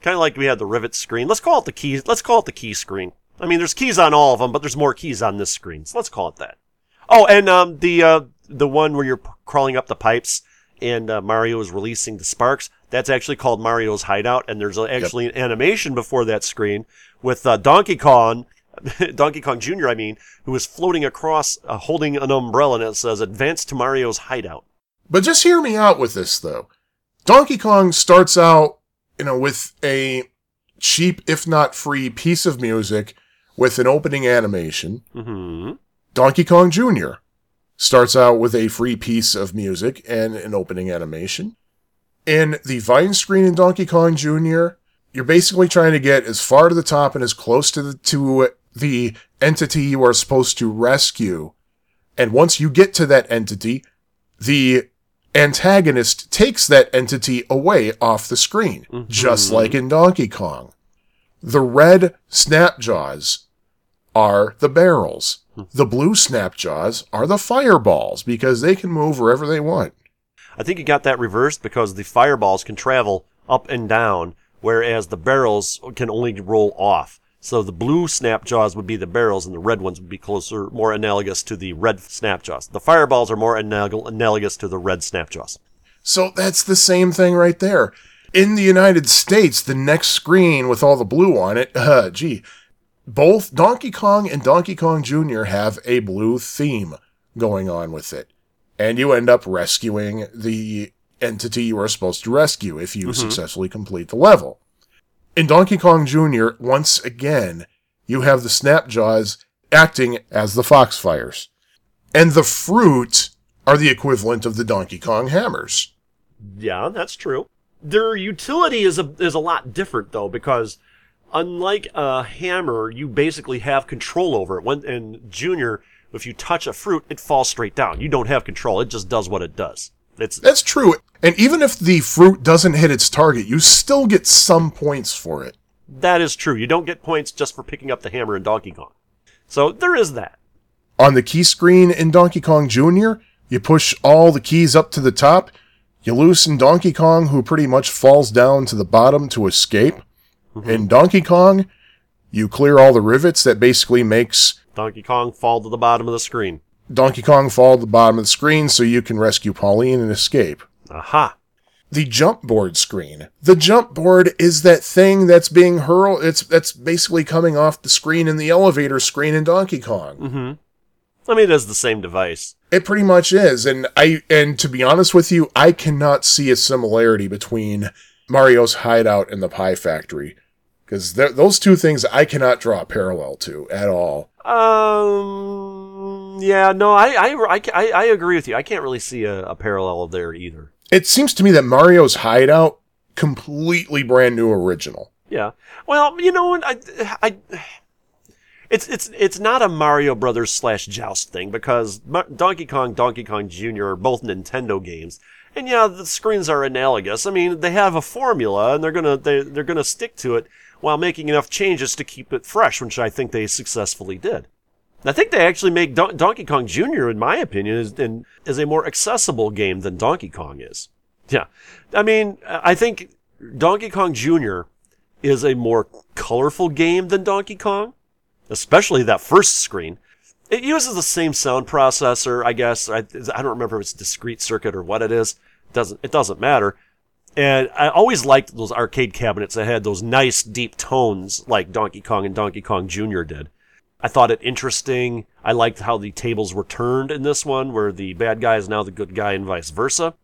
Kind of like we had the rivet screen. Let's call it the keys. Let's call it the key screen. I mean, there's keys on all of them, but there's more keys on this screen. So let's call it that. Oh, and um, the uh, the one where you're p- crawling up the pipes and uh, Mario is releasing the sparks. That's actually called Mario's Hideout, and there's actually an animation before that screen with uh, Donkey Kong, Donkey Kong Jr. I mean, who is floating across, uh, holding an umbrella, and it says "Advance to Mario's Hideout." But just hear me out with this though. Donkey Kong starts out, you know, with a cheap, if not free, piece of music with an opening animation. hmm Donkey Kong Jr. starts out with a free piece of music and an opening animation. In the Vine screen in Donkey Kong Jr., you're basically trying to get as far to the top and as close to the, to the entity you are supposed to rescue. And once you get to that entity, the antagonist takes that entity away off the screen, just like in Donkey Kong. The red Snapjaws are the barrels. Hmm. The blue Snapjaws are the fireballs because they can move wherever they want. I think you got that reversed because the fireballs can travel up and down, whereas the barrels can only roll off. So the blue snapjaws would be the barrels, and the red ones would be closer, more analogous to the red snapjaws. The fireballs are more anal- analogous to the red snapjaws. So that's the same thing right there. In the United States, the next screen with all the blue on it, uh, gee, both Donkey Kong and Donkey Kong Jr. have a blue theme going on with it. And you end up rescuing the entity you are supposed to rescue if you successfully complete the level. In Donkey Kong Jr., once again, you have the Snapjaws acting as the Foxfires. And the fruit are the equivalent of the Donkey Kong hammers. Yeah, that's true. Their utility is a is a lot different though because unlike a hammer, you basically have control over it. When in Junior, if you touch a fruit, it falls straight down. You don't have control. It just does what it does. It's That's true. And even if the fruit doesn't hit its target, you still get some points for it. that is true. You don't get points just for picking up the hammer in Donkey Kong. So there is that. On the key screen in Donkey Kong Jr., you push all the keys up to the top, you loosen Donkey Kong, who pretty much falls down to the bottom to escape. Mm-hmm. In Donkey Kong, you clear all the rivets that basically makes Donkey Kong fall to the bottom of the screen. Donkey Kong fall to the bottom of the screen so you can rescue Pauline and escape. Aha. The jump board screen. The jump board is that thing that's being hurled. It's that's basically coming off the screen in the elevator screen in Donkey Kong. Mm-hmm. I mean, it is the same device. It pretty much is, and I and to be honest with you, I cannot see a similarity between Mario's Hideout and the Pie Factory because those two things I cannot draw a parallel to at all. Um. Yeah. No. I. I. I. I agree with you. I can't really see a, a parallel there either. It seems to me that Mario's Hideout completely brand new original. Yeah. Well, you know, I, I, it's it's it's not a Mario Brothers slash Joust thing because Donkey Kong, Donkey Kong Jr. are both Nintendo games, and yeah, the screens are analogous. I mean, they have a formula, and they're gonna they they're gonna stick to it while making enough changes to keep it fresh, which I think they successfully did. I think they actually make Don- Donkey Kong Jr. in my opinion is in, is a more accessible game than Donkey Kong is. Yeah, I mean, I think Donkey Kong Jr. is a more colorful game than Donkey Kong, especially that first screen. It uses the same sound processor, I guess. I, I don't remember if it's discrete circuit or what it is. It doesn't it doesn't matter. And I always liked those arcade cabinets that had those nice deep tones like Donkey Kong and Donkey Kong Jr. did. I thought it interesting. I liked how the tables were turned in this one, where the bad guy is now the good guy and vice versa.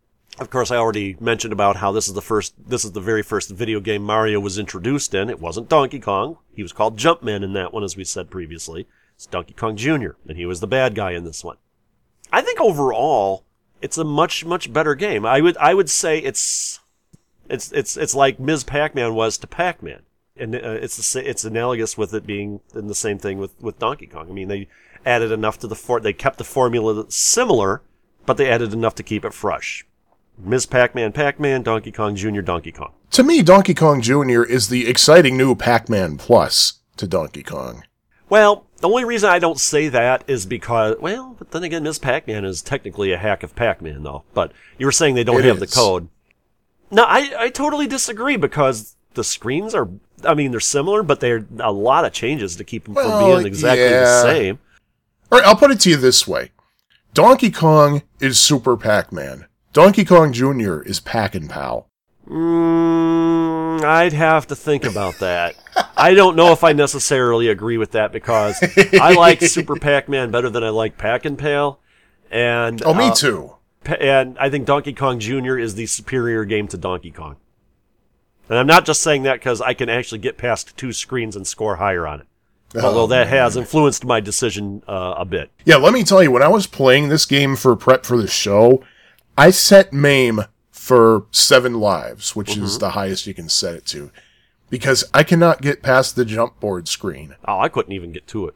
Of course, I already mentioned about how this is the first, this is the very first video game Mario was introduced in. It wasn't Donkey Kong. He was called Jumpman in that one, as we said previously. It's Donkey Kong Jr., and he was the bad guy in this one. I think overall, it's a much, much better game. I would, I would say it's, it's, it's, it's like Ms. Pac-Man was to Pac-Man. And uh, it's the, it's analogous with it being in the same thing with, with Donkey Kong. I mean, they added enough to the for, they kept the formula similar, but they added enough to keep it fresh. Ms. Pac-Man, Pac-Man, Donkey Kong Jr., Donkey Kong. To me, Donkey Kong Jr. is the exciting new Pac-Man Plus to Donkey Kong. Well, the only reason I don't say that is because, well, but then again, Ms. Pac-Man is technically a hack of Pac-Man, though. But you were saying they don't It have the code. No, I, I totally disagree because the screens are, I mean, they're similar, but they're a lot of changes to keep them Well, from being exactly the same. All right, I'll put it to you this way. Donkey Kong is Super Pac-Man. Donkey Kong Jr. is Pac and Pal. Mm, I'd have to think about that. I don't know if I necessarily agree with that because I like Super Pac-Man better than I like Pac and Pal. And Oh, me uh, too. And I think Donkey Kong Jr. is the superior game to Donkey Kong. And I'm not just saying that because I can actually get past two screens and score higher on it. Although that has influenced my decision uh, a bit. Yeah, let me tell you, when I was playing this game for prep for the show, I set MAME for seven lives, which is the highest you can set it to, because I cannot get past the jump board screen. Oh, I couldn't even get to it.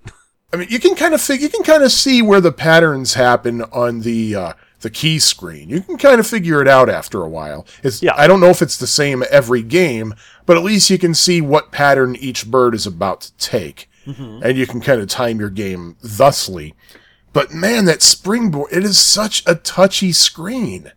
I mean, you can kind of fig- you can kind of see where the patterns happen on the uh, the key screen. You can kind of figure it out after a while. It's Yeah. I don't know if it's the same every game, but at least you can see what pattern each bird is about to take, and you can kind of time your game thusly. But man, that springboard, it is such a touchy screen.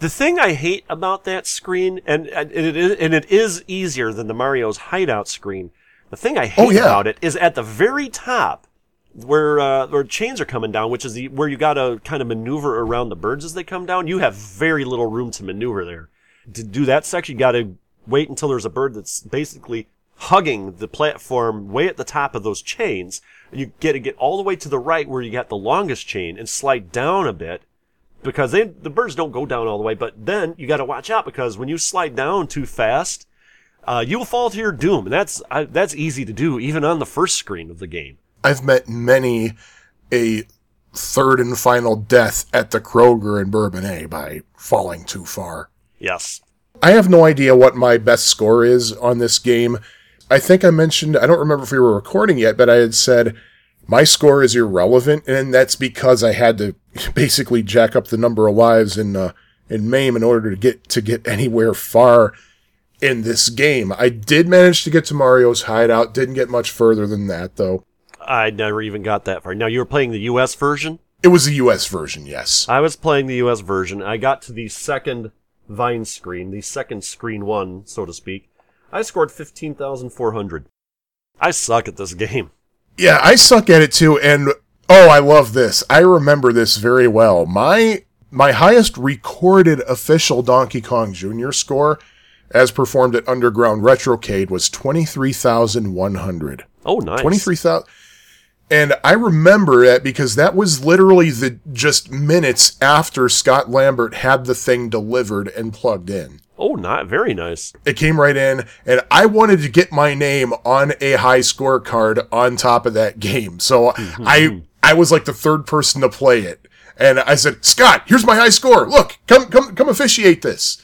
The thing I hate about that screen, and, and it is, and it is easier than the Mario's hideout screen. The thing I hate Oh, yeah. about it is at the very top, where uh, where chains are coming down, which is the where you got to kind of maneuver around the birds as they come down. You have very little room to maneuver there. To do that section, you got to wait until there's a bird that's basically hugging the platform way at the top of those chains. You get to get all the way to the right where you got the longest chain and slide down a bit because they the birds don't go down all the way. But then you got to watch out because when you slide down too fast, uh, you will fall to your doom, and that's I, that's easy to do even on the first screen of the game. I've met many a third and final death at the Kroger in Bourbonnais by falling too far. Yes. I have no idea what my best score is on this game. I think I mentioned, I don't remember if we were recording yet, but I had said my score is irrelevant, and that's because I had to basically jack up the number of lives in uh, in MAME in order to get to get anywhere far in this game. I did manage to get to Mario's hideout, didn't get much further than that though. I never even got that far. Now you were playing the U.S. version. It was the US version, yes. I was playing the U.S. version. I got to the second Vine screen, the second screen one, so to speak. I scored fifteen thousand four hundred. I suck at this game. Yeah, I suck at it too, and oh, I love this. I remember this very well. My my highest recorded official Donkey Kong Jr. score, as performed at Underground Retrocade, was twenty three thousand one hundred. Oh, nice. Twenty three thousand. And I remember that because that was literally the just minutes after Scott Lambert had the thing delivered and plugged in. Oh, not very nice. It came right in, and I wanted to get my name on a high score card on top of that game. So mm-hmm. I I was like the third person to play it. And I said, Scott, here's my high score. Look, come come come officiate this.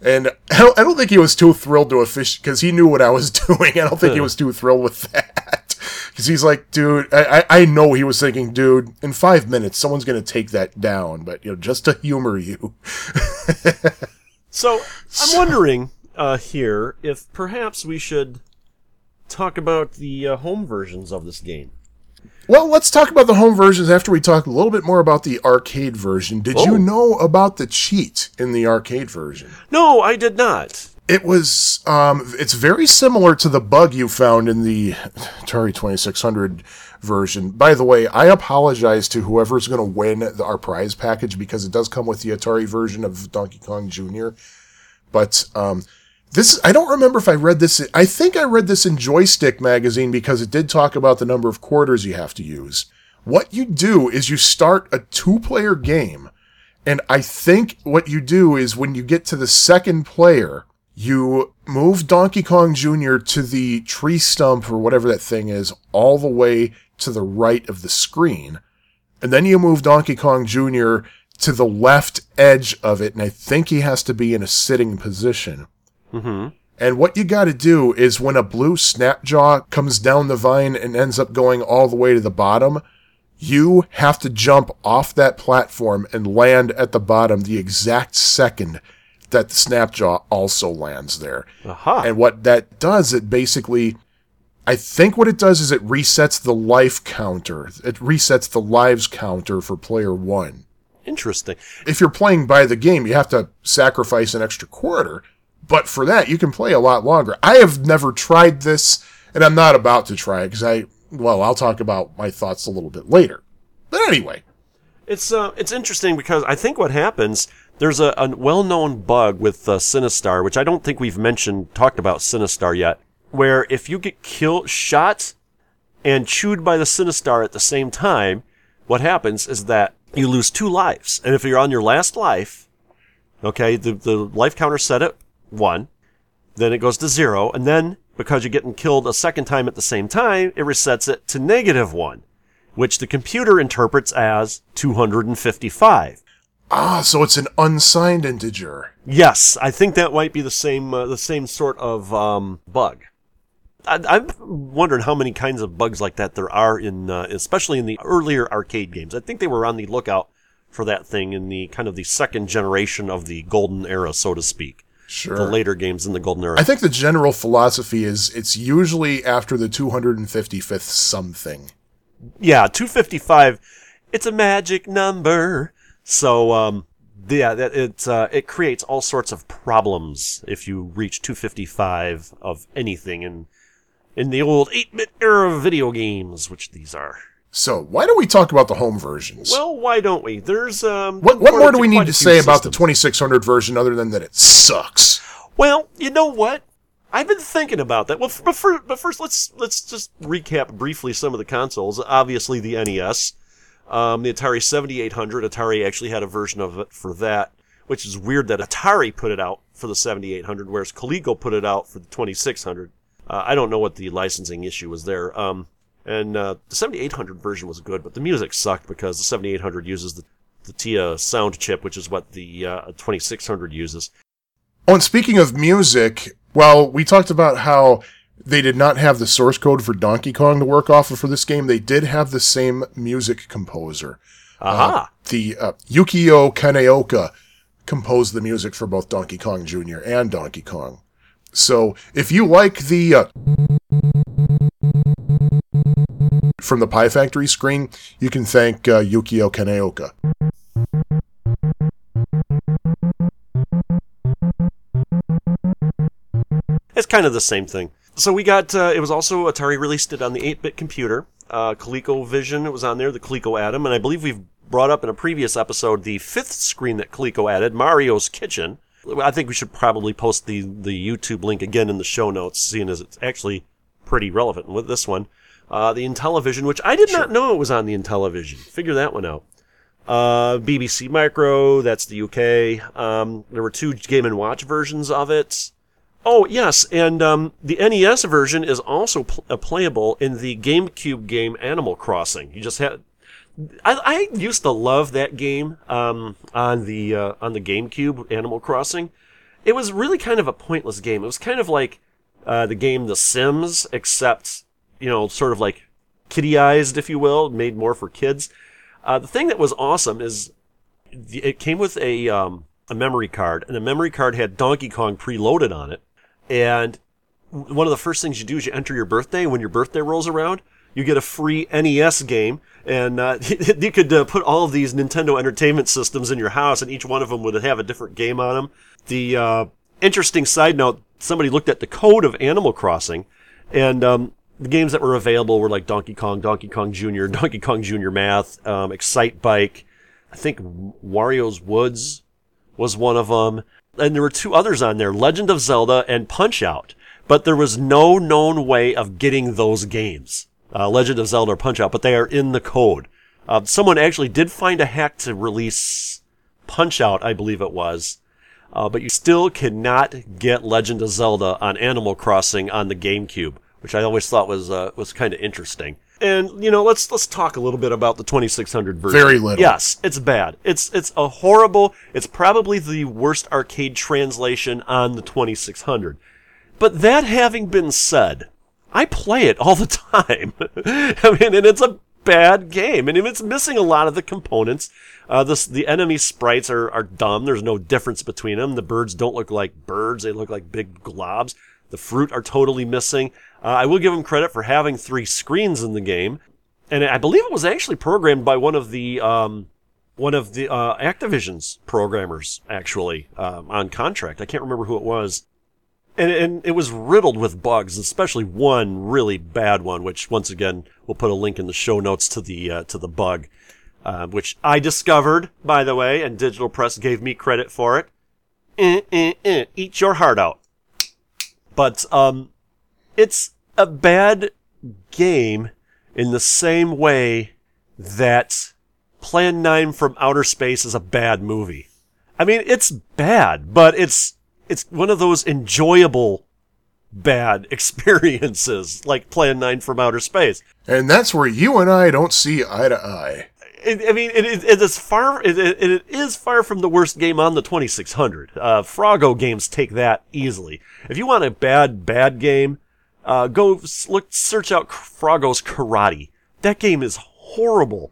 And I don't, I don't think he was too thrilled to officiate because he knew what I was doing. I don't think he was too thrilled with that. Because he's like, dude, I, I I know he was thinking, dude, in five minutes someone's gonna take that down, but you know, just to humor you. So I'm wondering uh, here if perhaps we should talk about the uh, home versions of this game. Well, let's talk about the home versions after we talk a little bit more about the arcade version. Did Oh. you know about the cheat in the arcade version? No, I did not. It was, um, it's very similar to the bug you found in the Atari 2600 version. By the way, I apologize to whoever's going to win the, our prize package because it does come with the Atari version of Donkey Kong Jr. But, um, this, I don't remember if I read this. I think I read this in Joystick magazine because it did talk about the number of quarters you have to use. What you do is you start a two player game. And I think what you do is when you get to the second player, you move Donkey Kong Jr. to the tree stump or whatever that thing is, all the way to the right of the screen. And then you move Donkey Kong Jr. to the left edge of it, and I think he has to be in a sitting position. Mm-hmm. And what you got to do is when a blue snapjaw comes down the vine and ends up going all the way to the bottom, you have to jump off that platform and land at the bottom the exact second that the snapjaw also lands there. Aha. And what that does, it basically, I think what it does is it resets the life counter. It resets the lives counter for player one Interesting. if you're playing by the game, you have to sacrifice an extra quarter. But for that, you can play a lot longer. I have never tried this, and I'm not about to try it because I, well, I'll talk about my thoughts a little bit later. But anyway, It's uh, it's interesting because I think what happens there's a, a well-known bug with uh, Sinistar, which I don't think we've mentioned talked about Sinistar yet, where if you get killed, shot, and chewed by the Sinistar at the same time, what happens is that you lose two lives, and if you're on your last life, okay, the the life counter set at one, then it goes to zero, and then because you're getting killed a second time at the same time, it resets it to negative one which the computer interprets as 255. Ah, so it's an unsigned integer. Yes, I think that might be the same uh, the same sort of um, bug. I, I'm wondering how many kinds of bugs like that there are in, uh, especially in the earlier arcade games. I think they were on the lookout for that thing in the kind of the second generation of the golden era, so to speak. Sure. The later games in the golden era. I think the general philosophy is it's usually after the 255th something. yeah, 255. It's a magic number. So, um, yeah, that it uh, it creates all sorts of problems if you reach 255 of anything in in the old 8-bit era of video games, which these are. So why don't we talk about the home versions? Well, why don't we? There's um. what, what more do we need to say about the 2600 version other than that it sucks? Well, you know what? I've been thinking about that. Well, but, fir- but first, let's let's just recap briefly some of the consoles. Obviously, the NES, um, the Atari 7800. Atari actually had a version of it for that, which is weird that Atari put it out for the 7800, whereas Coleco put it out for the 2600. Uh, I don't know what the licensing issue was there. Um, and uh, the 7800 version was good, but the music sucked because the 7800 uses the the TIA sound chip, which is what the uh, 2600 uses. Oh, and speaking of music, well, we talked about how they did not have the source code for Donkey Kong to work off of for this game. They did have the same music composer. Aha! The uh, Yukio Kaneoka composed the music for both Donkey Kong Jr. and Donkey Kong. So if you like the uh, from the Pie Factory screen, you can thank uh, Yukio Kaneoka. Kind of the same thing. So we got, uh, it was also, Atari released it on the 8 bit computer. Uh, ColecoVision it was on there, the Coleco Adam, and I believe we've brought up in a previous episode the fifth screen that Coleco added, Mario's Kitchen. I think we should probably post the, the YouTube link again in the show notes, seeing as it's actually pretty relevant with this one. Uh, the Intellivision, which I did not know it was on the Intellivision. Figure that one out. Uh, BBC Micro, that's the UK. Um, there were two Game and Watch versions of it. Oh yes, and um, the NES version is also pl- uh, playable in the GameCube game Animal Crossing. You just had. I, I used to love that game um, on the uh, on the GameCube Animal Crossing. It was really kind of a pointless game. It was kind of like uh, the game The Sims, except you know, sort of like kitty-eyed, if you will, made more for kids. Uh, the thing that was awesome is it came with a um, a memory card, and the memory card had Donkey Kong preloaded on it. And one of the first things you do is you enter your birthday. When your birthday rolls around, you get a free NES game, and uh, you could uh, put all of these Nintendo Entertainment Systems in your house, and each one of them would have a different game on them. The uh, interesting side note: somebody looked at the code of Animal Crossing, and um, the games that were available were like Donkey Kong, Donkey Kong Jr., Donkey Kong Jr. Math, um, Excitebike. I think Wario's Woods was one of them. And there were two others on there, Legend of Zelda and Punch Out. But there was no known way of getting those games. Uh, Legend of Zelda or Punch Out, but they are in the code. Uh, someone actually did find a hack to release Punch Out, I believe it was. Uh, but you still cannot get Legend of Zelda on Animal Crossing on the GameCube, which I always thought was uh, was kind of interesting. And you know, let's let's talk a little bit about the 2600 version. Very little. Yes, it's bad. It's it's a horrible. It's probably the worst arcade translation on the 2600. But that having been said, I play it all the time. I mean, and it's a bad game, and it's missing a lot of the components. Uh, this, the enemy sprites are, are dumb. There's no difference between them. The birds don't look like birds. They look like big globs. The fruit are totally missing. Uh, I will give them credit for having three screens in the game. And I believe it was actually programmed by one of the, um, one of the, uh, Activision's programmers, actually, um, on contract. I can't remember who it was and, and it was riddled with bugs, especially one really bad one, which once again we'll put a link in the show notes to the uh, to the bug, uh, which I discovered by the way, and Digital Press gave me credit for it. Eh, eh, eh, eat your heart out. But um, it's a bad game in the same way that Plan Nine from Outer Space is a bad movie. I mean, it's bad, but it's it's one of those enjoyable bad experiences, like Plan 9 from Outer Space. And that's where you and I don't see eye to eye. I mean, it, is- it is far. It, it, it is far from the worst game on the 2600. Uh, Froggo games take that easily. If you want a bad, bad game, uh, go look, search out Froggo's Karate. That game is horrible.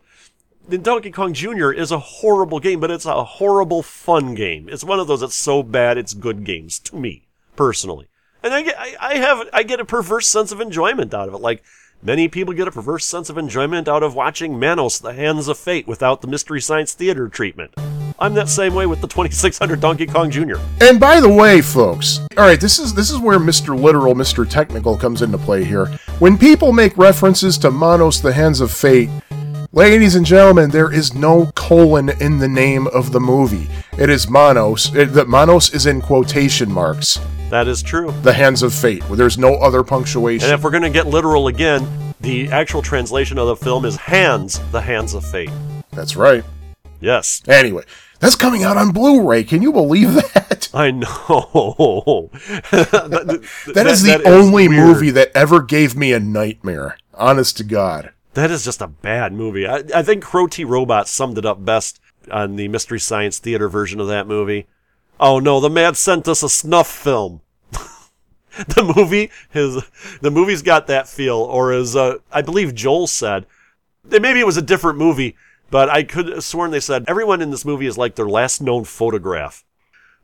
Then Donkey Kong Jr. is a horrible game, but it's a horrible fun game. It's one of those that's so bad it's good games to me personally, and I get I, I have I get a perverse sense of enjoyment out of it. Like many people get a perverse sense of enjoyment out of watching Manos: The Hands of Fate without the Mystery Science Theater treatment. I'm that same way with the 2600 Donkey Kong Jr. And by the way, folks, all right, this is this is where Mr. Literal, Mr. Technical comes into play here. When people make references to Manos the Hands of Fate, Ladies and gentlemen, there is no colon in the name of the movie. It is Manos. It, the Manos is in quotation marks. That is true. The hands of fate. Where there's no other punctuation. And if we're going to get literal again, the actual translation of the film is Hands, the Hands of Fate. That's right. Yes. Anyway, that's coming out on Blu-ray. Can you believe that? I know. that, that is the that only weird. movie that ever gave me a nightmare. Honest to God. That is just a bad movie. I, I think Crow T Robot summed it up best on the Mystery Science Theater version of that movie. Oh no, the man sent us a snuff film. the movie, his, the movie's got that feel, or as uh, I believe Joel said, maybe it was a different movie, but I could have sworn they said everyone in this movie is like their last known photograph.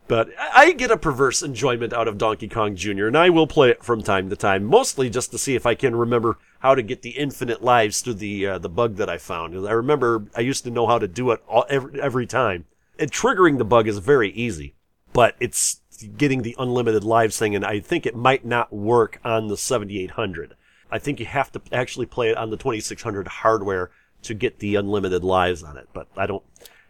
But I get a perverse enjoyment out of Donkey Kong Jr., and I will play it from time to time, mostly just to see if I can remember how to get the infinite lives through the uh, the bug that I found. I remember I used to know how to do it all, every, every time. And triggering the bug is very easy, but it's getting the unlimited lives thing, and I think it might not work on the 7800. I think you have to actually play it on the 2600 hardware to get the unlimited lives on it, but I don't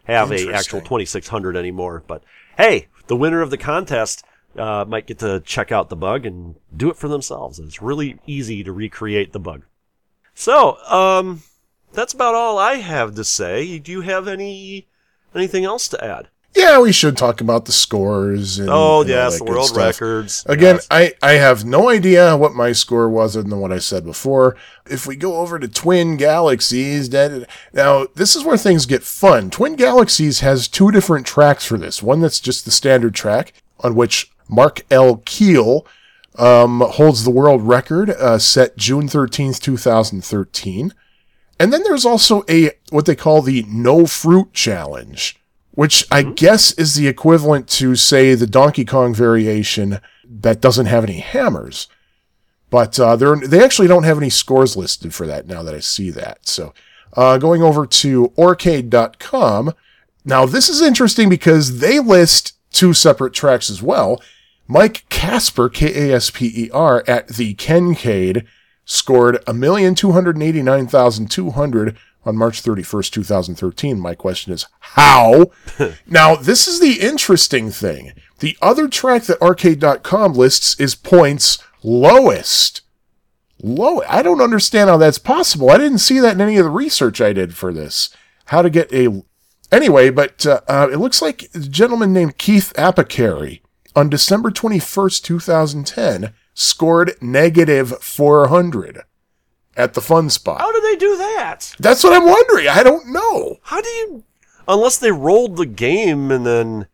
have a actual 2600 anymore. But hey, the winner of the contest uh, might get to check out the bug and do it for themselves. It's really easy to recreate the bug. So, um, that's about all I have to say. Do you have any anything else to add? Yeah, we should talk about the scores. And, Oh yes, the world records. Again, Yes. I, I have no idea what my score was other than what I said before. If we go over to Twin Galaxies, that, now this is where things get fun. Twin Galaxies has two different tracks for this. One that's just the standard track, on which Mark L. Kiehl um, holds the world record, uh, set June 13th, 2013. And then there's also a, what they call the No Fruit Challenge, which I guess is the equivalent to, say, the Donkey Kong variation that doesn't have any hammers. But uh, they're, they actually don't have any scores listed for that now that I see that. So uh, going over to Aurcade.com. Now, this is interesting because they list two separate tracks as well. Mike Kasper, K A S P E R, at the Kencade scored 1,289,200 on March 31st, 2013. My question is, how? now, this is the interesting thing. The other track that Aurcade.com lists is points lowest. Low. I don't understand how that's possible. I didn't see that in any of the research I did for this. How to get a. Anyway, but uh, uh, it looks like a gentleman named Keith Apicary on December 21st, 2010, scored negative 400 at the Funspot. How do they do that? That's what I'm wondering. I don't know. How do you, unless they rolled the game and then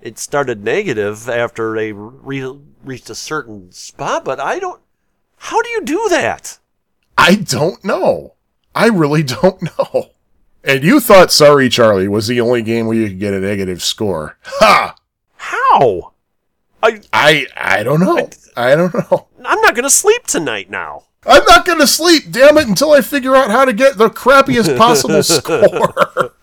it started negative after they re- reached a certain spot? But I don't. How do you do that? I don't know. I really don't know. And you thought Sorry Charlie was the only game where you could get a negative score. Ha! How? I I I don't know. I don't know. I'm not gonna sleep tonight now. I'm not going to sleep, damn it, until I figure out how to get the crappiest possible score.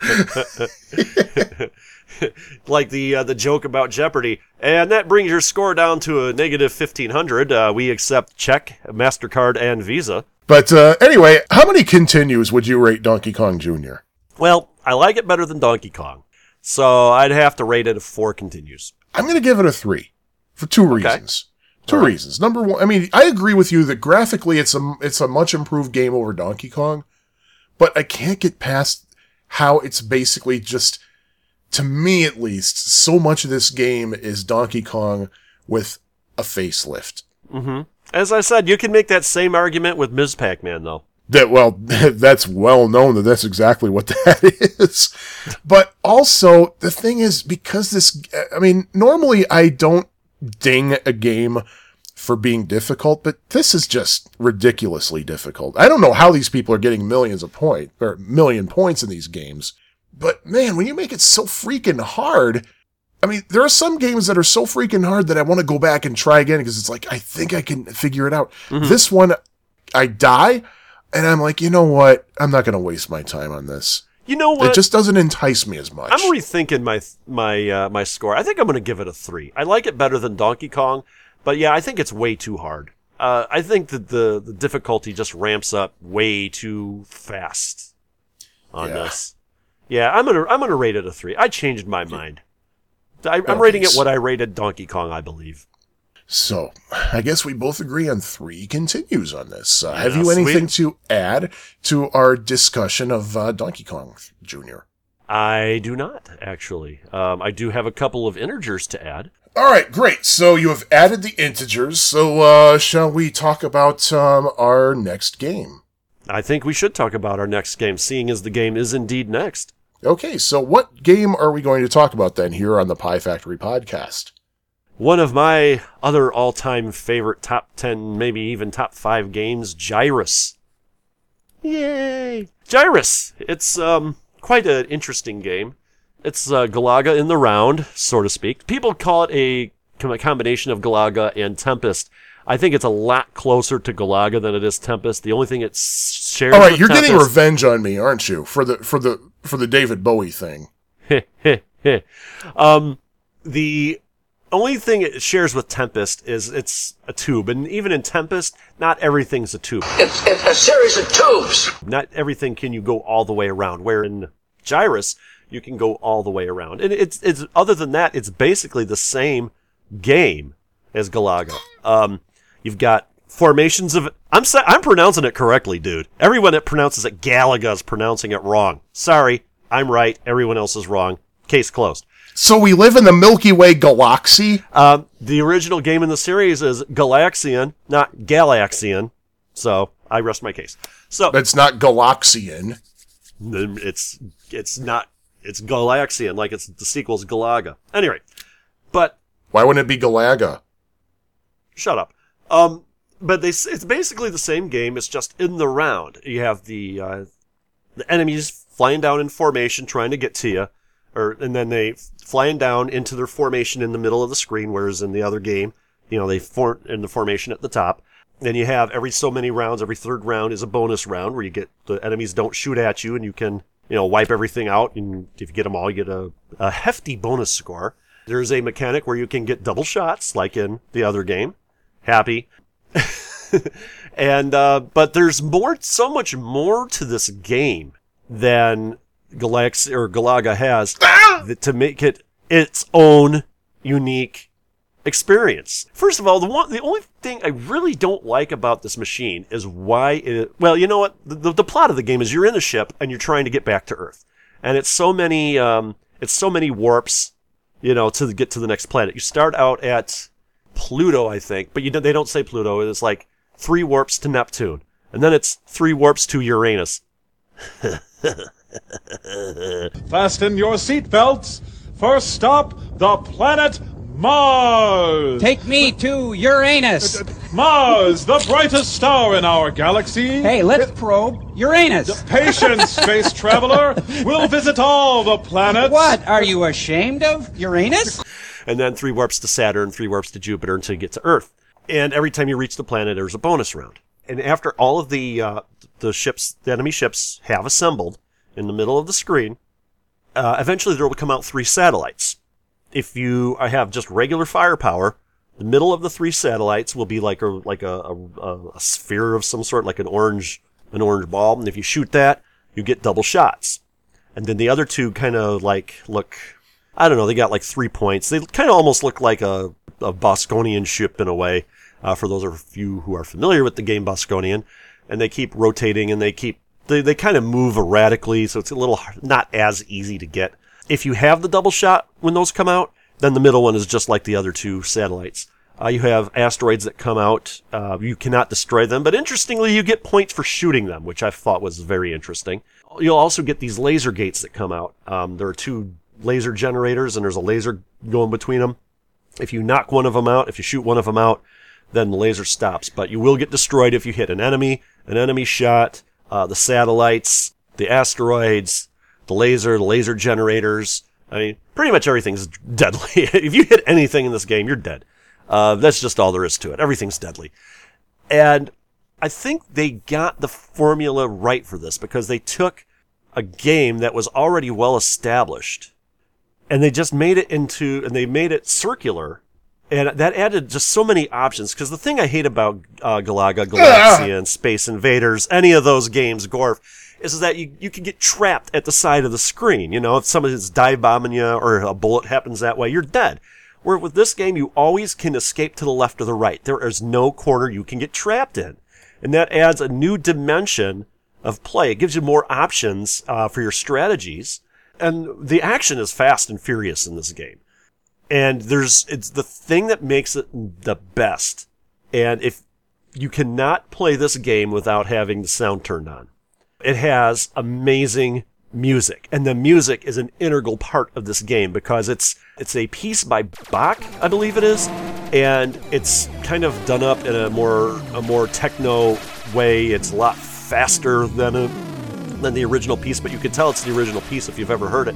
like the uh, the joke about Jeopardy, and that brings your score down to a negative fifteen hundred. Uh, we accept check, Mastercard, and Visa. but uh, anyway, how many continues would you rate Donkey Kong Jr.? Well, I like it better than Donkey Kong, so I'd have to rate it a four continues. I'm going to give it a three for two reasons. Two right. reasons. Number one, I mean, I agree with you that graphically it's a it's a much improved game over Donkey Kong, but I can't get past how it's basically just, to me at least, so much of this game is Donkey Kong with a facelift. Mm-hmm. As I said, you can make that same argument with Ms. Pac-Man, though. That well, that's well known that that's exactly what that is. But also, the thing is, because this, I mean, normally I don't ding a game for being difficult, but this is just ridiculously difficult. I don't know how these people are getting millions of points or million points in these games, but man, when you make it so freaking hard, I mean, there are some games that are so freaking hard that I want to go back and try again because it's like I think I can figure it out. Mm-hmm. This one, I die, and I'm like, you know what? I'm not going to waste my time on this. You know what? It just doesn't entice me as much. I'm rethinking my my uh, my score. I think I'm going to give it a three. I like it better than Donkey Kong, but yeah, I think it's way too hard. Uh, I think that the the difficulty just ramps up way too fast. on Yeah. this. Yeah, I'm gonna I'm gonna rate it a three. I changed my mind. I, I'm rating it what I rated Donkey Kong, I believe. So, I guess we both agree on three continues on this. Uh, have Yeah, you anything sweet. to add to our discussion of uh, Donkey Kong Jr.? I do not actually. Um, I do have a couple of integers to add. All right, great. So you have added the integers. So uh, shall we talk about um, our next game? I think we should talk about our next game, seeing as the game is indeed next. Okay, so what game are we going to talk about then here on the Pie Factory podcast? One of my other all-time favorite top ten, maybe even top five games, Gyruss. Yay! Gyruss. It's um quite an interesting game. It's uh, Galaga in the round, so to speak. People call it a com- combination of Galaga and Tempest. I think it's a lot closer to Galaga than it is Tempest. The only thing it shares. All right, you're getting revenge on me, aren't you? For the for the for the David Bowie thing. um, the only thing it shares with Tempest is it's a tube, and even in Tempest, not everything's a tube. It's, it's a series of tubes. Not everything can you go all the way around. Where in Gyruss, you can go all the way around, and it's it's other than that, it's basically the same game as Galaga. Um, you've got formations of. I'm sa- I'm pronouncing it correctly, dude. Everyone that pronounces it Galaga is pronouncing it wrong. Sorry, I'm right. Everyone else is wrong. Case closed. So we live in the Milky Way galaxy. Um, the original game in the series is Galaxian, not Galaxian. So I rest my case. So It's not Galaxian. it's it's not it's Galaxian like it's the sequel's Galaga. Anyway, but Why wouldn't it be Galaga? shut up. Um, but they it's basically the same game. It's just in the round. You have the uh, the enemies flying down in formation, trying to get to you, or and then they flying down into their formation in the middle of the screen. Whereas in the other game, you know, they form in the formation at the top. Then you have every so many rounds. Every third round is a bonus round where you get the enemies don't shoot at you, and you can you know wipe everything out. And if you get them all, you get a, a hefty bonus score. There's a mechanic where you can get double shots, like in the other game. Happy. and uh, but there's more, so much more to this game than Galax or Galaga has that to make it its own unique experience. First of all, the one, the only thing I really don't like about this machine is why it. Well, you know what? The, the, the plot of the game is you're in a ship and you're trying to get back to Earth, and it's so many, um, it's so many warps, you know, to get to the next planet. You start out at Pluto, I think, but you don't, they don't say Pluto. It's like three warps to Neptune, and then it's three warps to Uranus. Fasten your seatbelts. First stop, the planet Mars. Take me to Uranus. Mars, the brightest star in our galaxy. Hey, let's probe Uranus. Patience, space traveler. We'll visit all the planets. What? Are you ashamed of Uranus? and then three warps to Saturn, three warps to Jupiter until you get to Earth. And every time you reach the planet, there's a bonus round. And after all of the uh, the ships, the enemy ships, have assembled in the middle of the screen, uh, eventually there will come out three satellites. If you uh, have just regular firepower, the middle of the three satellites will be like a like a, a, a sphere of some sort, like an orange an orange ball. And if you shoot that, you get double shots. And then the other two kind of like look I don't know, they got like three points. They kind of almost look like a, a Bosconian ship in a way, uh, for those of you who are familiar with the game Bosconian. And they keep rotating and they keep, they, they kind of move erratically, so it's a little not as easy to get. If you have the double shot when those come out, then the middle one is just like the other two satellites. Uh, you have asteroids that come out. Uh, you cannot destroy them, but interestingly, you get points for shooting them, which I thought was very interesting. You'll also get these laser gates that come out. Um, there are two laser generators, and there's a laser going between them. If you knock one of them out, if you shoot one of them out, then the laser stops. But you will get destroyed if you hit an enemy, an enemy shot, uh, the satellites, the asteroids, the laser, the laser generators. I mean, pretty much everything's deadly. if you hit anything in this game, you're dead. Uh, that's just all there is to it. Everything's deadly. And I think they got the formula right for this because they took a game that was already well established and they just made it into, and they made it circular. And that added just so many options. Because the thing I hate about uh, Galaga, Galaxia, and Space Invaders, any of those games, Gorf, is that you, you can get trapped at the side of the screen. You know, if somebody's dive bombing you or a bullet happens that way, you're dead. Where with this game, you always can escape to the left or the right. There is no corner you can get trapped in. And that adds a new dimension of play. It gives you more options uh, for your strategies. And the action is fast and furious in this game. And there's, it's the thing that makes it the best. And if you cannot play this game without having the sound turned on. It has amazing music, and the music is an integral part of this game because it's it's a piece by Bach, I believe it is, and it's kind of done up in a more a more techno way. It's a lot faster than a than the original piece, but you can tell it's the original piece if you've ever heard it.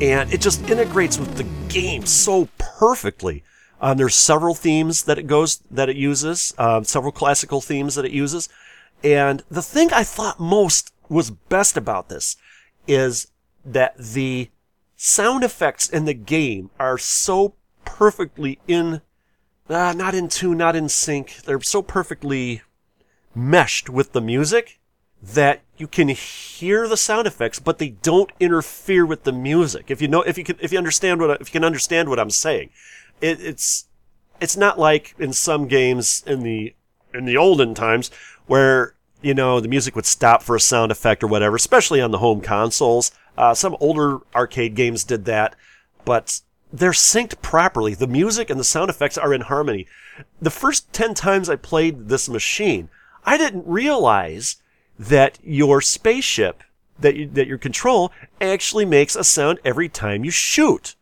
And it just integrates with the game so perfectly. Um, there's several themes that it goes that it uses, um, several classical themes that it uses, and the thing I thought most was best about this is that the sound effects in the game are so perfectly in, uh, not in tune, not in sync. They're so perfectly meshed with the music that you can hear the sound effects, but they don't interfere with the music. If you know, if you can, if you understand what, if you can understand what I'm saying, it, it's, it's not like in some games in the, in the olden times where, you know, the music would stop for a sound effect or whatever, especially on the home consoles. Uh, some older arcade games did that, but they're synced properly. The music and the sound effects are in harmony. The first 10 times I played this machine, I didn't realize that your spaceship that you, that your control actually makes a sound every time you shoot.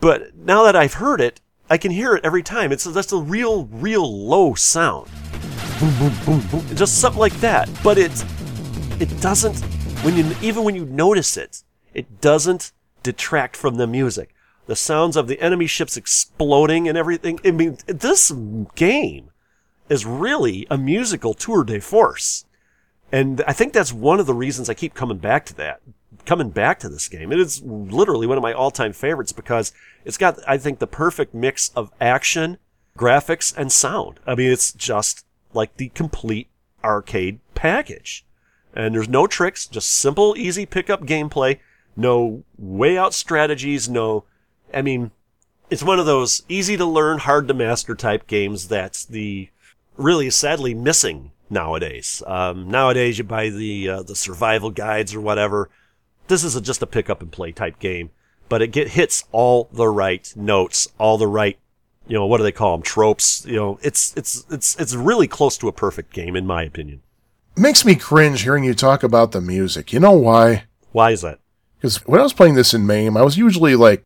But now that I've heard it, I can hear it every time. It's just a real, real low sound. Boom, boom, boom, boom. Just something like that. But it, it doesn't, when you, even when you notice it, it doesn't detract from the music. The sounds of the enemy ships exploding and everything. I mean, this game is really a musical tour de force. And I think that's one of the reasons I keep coming back to that, coming back to this game. It is literally one of my all-time favorites because it's got, I think, the perfect mix of action, graphics, and sound. I mean, it's just like the complete arcade package. And there's no tricks, just simple, easy pickup gameplay, no way out strategies, no, I mean, it's one of those easy to learn, hard to master type games that's the really sadly missing nowadays. Um, nowadays, you buy the uh, the survival guides or whatever. This is a, just a pick up and play type game, but it get hits all the right notes, all the right, you know, what do they call them? Tropes. You know, it's it's it's it's really close to a perfect game in my opinion. makes me cringe hearing you talk about the music. You know why? Why is that? Because when I was playing this in MAME, I was usually like,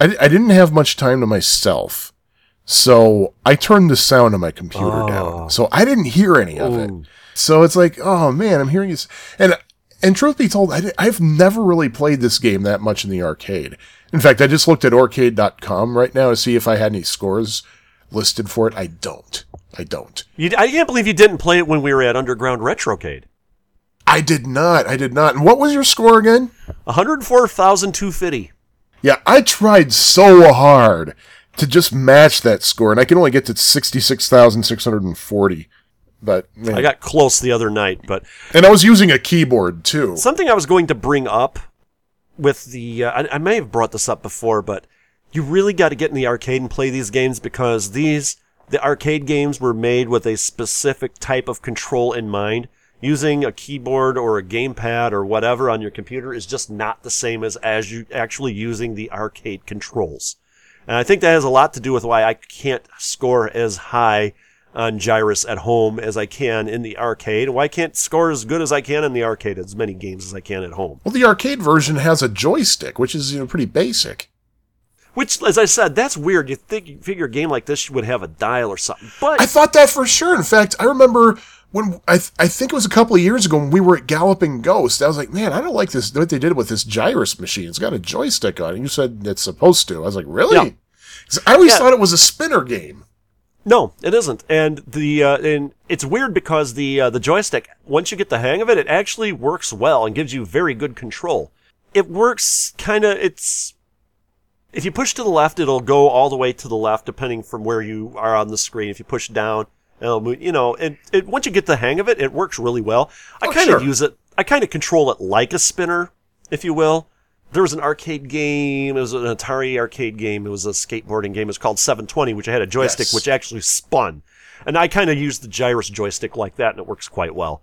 I, I didn't have much time to myself. So I turned the sound on my computer Oh. down. So I didn't hear any of it. So it's like, oh man, I'm hearing this. And, and truth be told, I I've never really played this game that much in the arcade. In fact, I just looked at Aurcade.com right now to see if I had any scores listed for it. I don't. I don't. You, I can't believe you didn't play it when we were at Underground Retrocade. I did not. I did not. And what was your score again? 104,250. Yeah, I tried so hard to just match that score, and I can only get to 66,640. But, man. I got close the other night, but and I was using a keyboard too. Something I was going to bring up with the, uh, I, I may have brought this up before, but you really got to get in the arcade and play these games because these, the arcade games were made with a specific type of control in mind. Using a keyboard or a gamepad or whatever on your computer is just not the same as, as you actually using the arcade controls. And I think that has a lot to do with why I can't score as high on Gyruss at home as I can in the arcade. Why I can't score as good as I can in the arcade as many games as I can at home. Well, the arcade version has a joystick, which is you know pretty basic. Which, as I said, that's weird. You think you figure a game like this would have a dial or something, but I thought that for sure. In fact, I remember when I th- I think it was a couple of years ago when we were at Galloping Ghost. I was like, man, I don't like this what they did with this Gyruss machine. It's got a joystick on it. You said it's supposed to. I was like, really? Yeah. I always Yeah. thought it was a spinner game. No, it isn't. And the uh, and it's weird because the uh, the joystick, once you get the hang of it, it actually works well and gives you very good control. It works kind of. It's if you push to the left, it'll go all the way to the left, depending from where you are on the screen. If you push down, it'll. You know, and it, once you get the hang of it, it works really well. I Oh, kind sure. of use it I kind of control it like a spinner, if you will. There was an arcade game. It was an Atari arcade game. It was a skateboarding game. It was called 720, which I had a joystick Yes. which actually spun. And I kind of used the gyruss joystick like that, and it works quite well.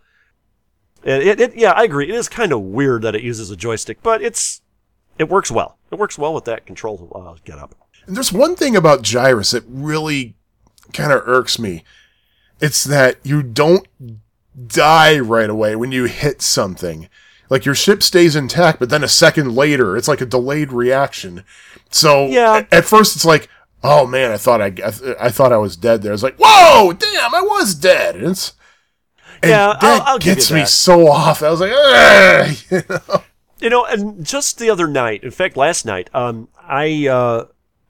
And it, it, yeah, I agree. It is kind of weird that it uses a joystick, but it's it works well. It works well with that control uh, get up. And there's one thing about Gyruss that really kind of irks me. It's that you don't die right away when you hit something. Like your ship stays intact, but then a second later, it's like a delayed reaction. So Yeah. at first it's like, oh man, I thought I, I, I thought I was dead there. It's like, whoa, damn, I was dead. And it's, and Yeah, that I'll- I'll gets you me so off. I was like, you know? You know, and just the other night, in fact, last night, um, I uh,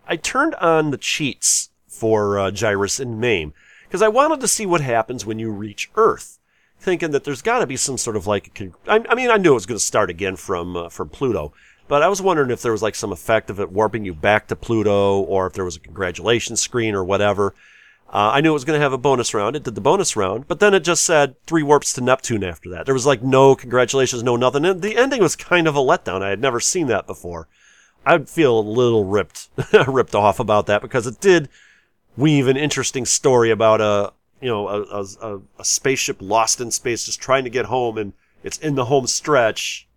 I turned on the cheats for uh, Gyruss in MAME because I wanted to see what happens when you reach Earth, thinking that there's got to be some sort of like, I, I mean, I knew it was going to start again from uh, from Pluto, but I was wondering if there was like some effect of it warping you back to Pluto, or if there was a congratulations screen or whatever. Uh, I knew it was going to have a bonus round. It did the bonus round, but then it just said three warps to Neptune after that. There was like no congratulations, no nothing. And the ending was kind of a letdown. I had never seen that before. I'd feel a little ripped, ripped off about that because it did weave an interesting story about a, you know, a, a, a, spaceship lost in space just trying to get home and it's in the home stretch.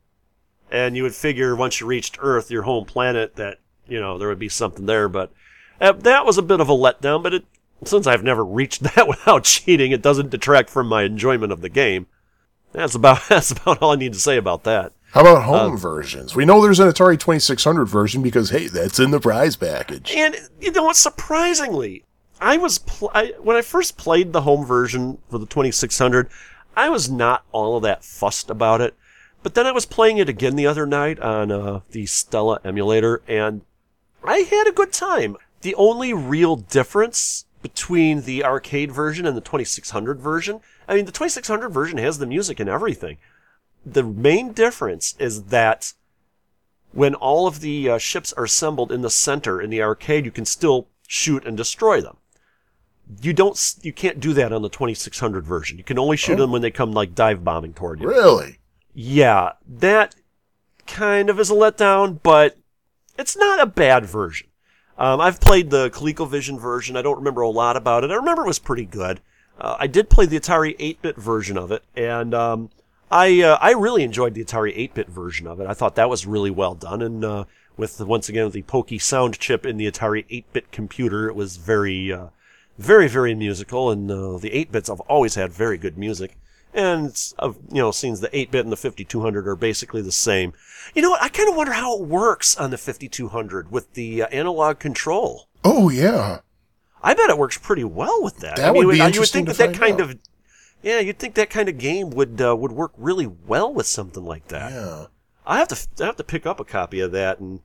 And you would figure once you reached Earth, your home planet, that, you know, there would be something there. But uh, that was a bit of a letdown, but it, since I've never reached that without cheating, it doesn't detract from my enjoyment of the game. That's about that's about all I need to say about that. How about home versions? We know there's an Atari 2600 version because, hey, that's in the prize package. And you know what? Surprisingly, I was pl- I, when I first played the home version for the 2600, I was not all of that fussed about it. But then I was playing it again the other night on uh, the Stella emulator, and I had a good time. The only real difference between the arcade version and the 2600 version, I mean, the 2600 version has the music and everything. The main difference is that when all of the uh, ships are assembled in the center in the arcade, you can still shoot and destroy them. You don't, you can't do that on the 2600 version. You can only shoot them when they come like dive bombing toward you. Really? Yeah, that kind of is a letdown, but it's not a bad version. Um, I've played the ColecoVision version. I don't remember a lot about it. I remember it was pretty good. Uh, I did play the Atari 8-bit version of it, and um, I uh, I really enjoyed the Atari 8-bit version of it. I thought that was really well done, and uh, with once again the Pokey sound chip in the Atari 8-bit computer, it was very uh, very very musical, and uh, the 8-bits have always had very good music. And uh, you know, seems the 8-bit and the 5200 are basically the same. You know what? I kind of wonder how it works on the 5200 with the uh, analog control. Oh, yeah. I bet it works pretty well with that. That I mean, would be you would think that that kind out. of, yeah, you'd think that kind of game would uh, would work really well with something like that. Yeah. I have to I have to pick up a copy of that, and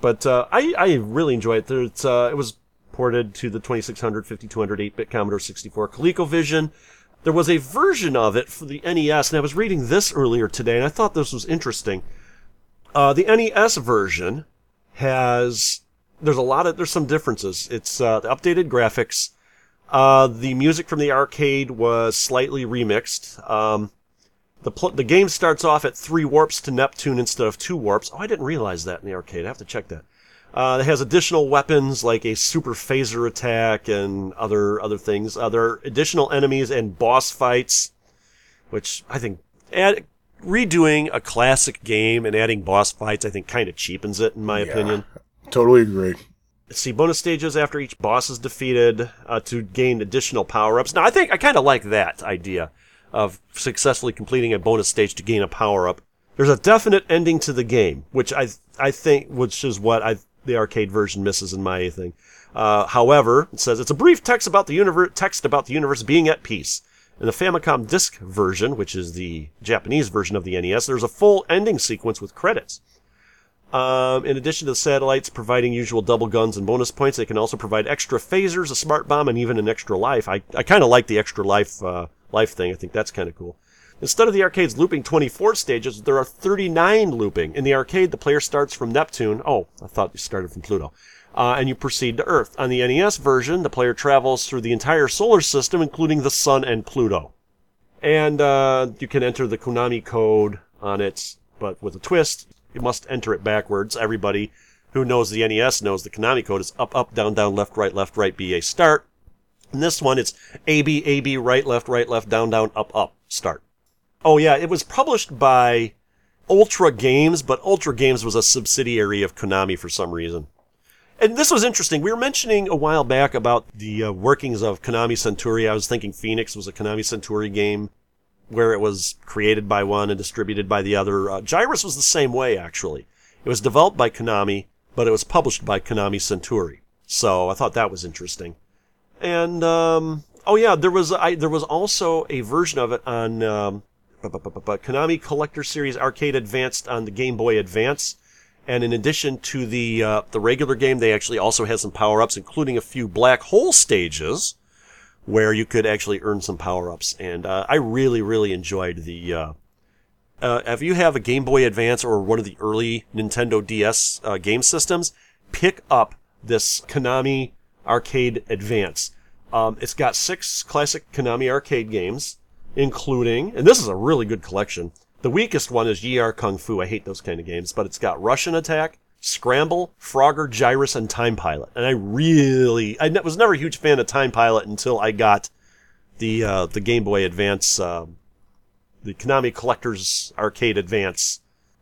but uh, I I really enjoy it. There's uh, it was ported to the 2600, 5200, 8-bit Commodore 64 ColecoVision. There was a version of it for the NES, and I was reading this earlier today, and I thought this was interesting. Uh, the NES version has there's a lot of there's some differences. It's uh, the updated graphics. Uh, the music from the arcade was slightly remixed. Um, the pl- the game starts off at three warps to Neptune instead of two warps. Oh, I didn't realize that in the arcade. I have to check that. Uh, it has additional weapons like a super phaser attack and other other things. Uh, there are additional enemies and boss fights, which I think add, redoing a classic game and adding boss fights, I think, kind of cheapens it in my opinion. Totally agree. See bonus stages after each boss is defeated uh, to gain additional power ups. Now, I think I kind of like that idea of successfully completing a bonus stage to gain a power up. There's a definite ending to the game, which I I think which is what I the arcade version misses in my thing. Uh, however, it says it's a brief text about the universe text about the universe being at peace. In the Famicom Disk version, which is the Japanese version of the NES, there's a full ending sequence with credits. Um, in addition to the satellites providing usual double guns and bonus points, they can also provide extra phasers, a smart bomb, and even an extra life. I, I kind of like the extra life uh, life thing. I think that's kind of cool. Instead of the arcade's looping 24 stages, there are 39 looping. In the arcade, the player starts from Neptune. Oh, I thought you started from Pluto. Uh, and you proceed to Earth. On the NES version, the player travels through the entire solar system, including the Sun and Pluto. And uh, you can enter the Konami code on it, but with a twist. You must enter it backwards. Everybody who knows the NES knows the Konami code is up, up, down, down, left, right, left, right, BA, start. In this one, it's AB, AB, right, left, right, left, down, down, up, up, start. Oh yeah, it was published by Ultra Games, but Ultra Games was a subsidiary of Konami for some reason. And this was interesting. We were mentioning a while back about the uh, workings of Konami Centuri. I was thinking Phoenix was a Konami Centuri game where it was created by one and distributed by the other. Uh, Gyruss was the same way, actually. It was developed by Konami, but it was published by Konami Centuri. So I thought that was interesting. And um, oh yeah, there was I, there was also a version of it on um, Konami Collector Series Arcade Advanced on the Game Boy Advance. And in addition to the uh, the regular game, they actually also had some power ups, including a few black hole stages where you could actually earn some power ups. And uh, I really, really enjoyed the. Uh, uh, if you have a Game Boy Advance or one of the early Nintendo DS uh, game systems, pick up this Konami Arcade Advance. Um, it's got six classic Konami arcade games, including, and this is a really good collection. The weakest one is Yie Ar Kung Fu. I hate those kind of games, but it's got Rush'n Attack, Scramble, Frogger, Gyruss, and Time Pilot. And I really, I was never a huge fan of Time Pilot until I got the uh, the Game Boy Advance, uh, the Konami Collector's Arcade Advance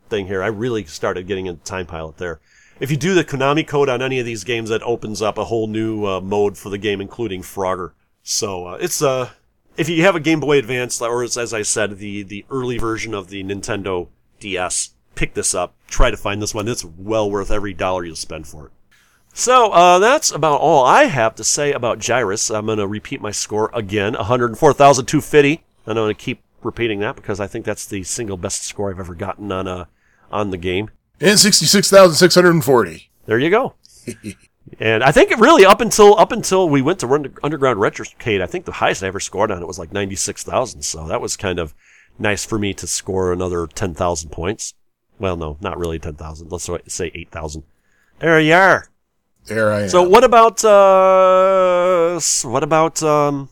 thing here. I really started getting into Time Pilot there. If you do the Konami code on any of these games, that opens up a whole new uh, mode for the game, including Frogger. So uh, it's uh, if you have a Game Boy Advance, or as I said, the the early version of the Nintendo DS, pick this up. Try to find this one. It's well worth every dollar you'll spend for it. So uh, that's about all I have to say about Gyruss. I'm going to repeat my score again: 104,250. And I'm going to keep repeating that because I think that's the single best score I've ever gotten on a on the game. And 66,640. There you go. and I think it really up until up until we went to run Underground Retrocade, I think the highest I ever scored on it was like 96,000. So that was kind of nice for me to score another 10,000 points. Well, no, not really 10,000. Let's say 8,000. There you are. There I am. So what about uh what about um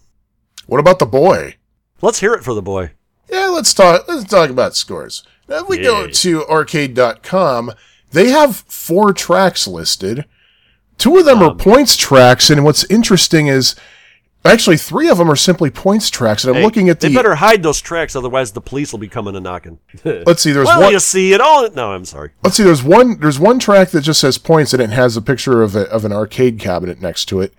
what about the boy? Let's hear it for the boy. Yeah, let's talk let's talk about scores. Now if we go to Aurcade.com, they have four tracks listed. Two of them Um, are points tracks, and what's interesting is actually three of them are simply points tracks. And I'm Hey, looking at the They better hide those tracks, otherwise the police will be coming and knocking. Let's see, there's well, one- you see it all. No, I'm sorry. Let's see. There's one. There's one track that just says points, and it has a picture of a, of an arcade cabinet next to it,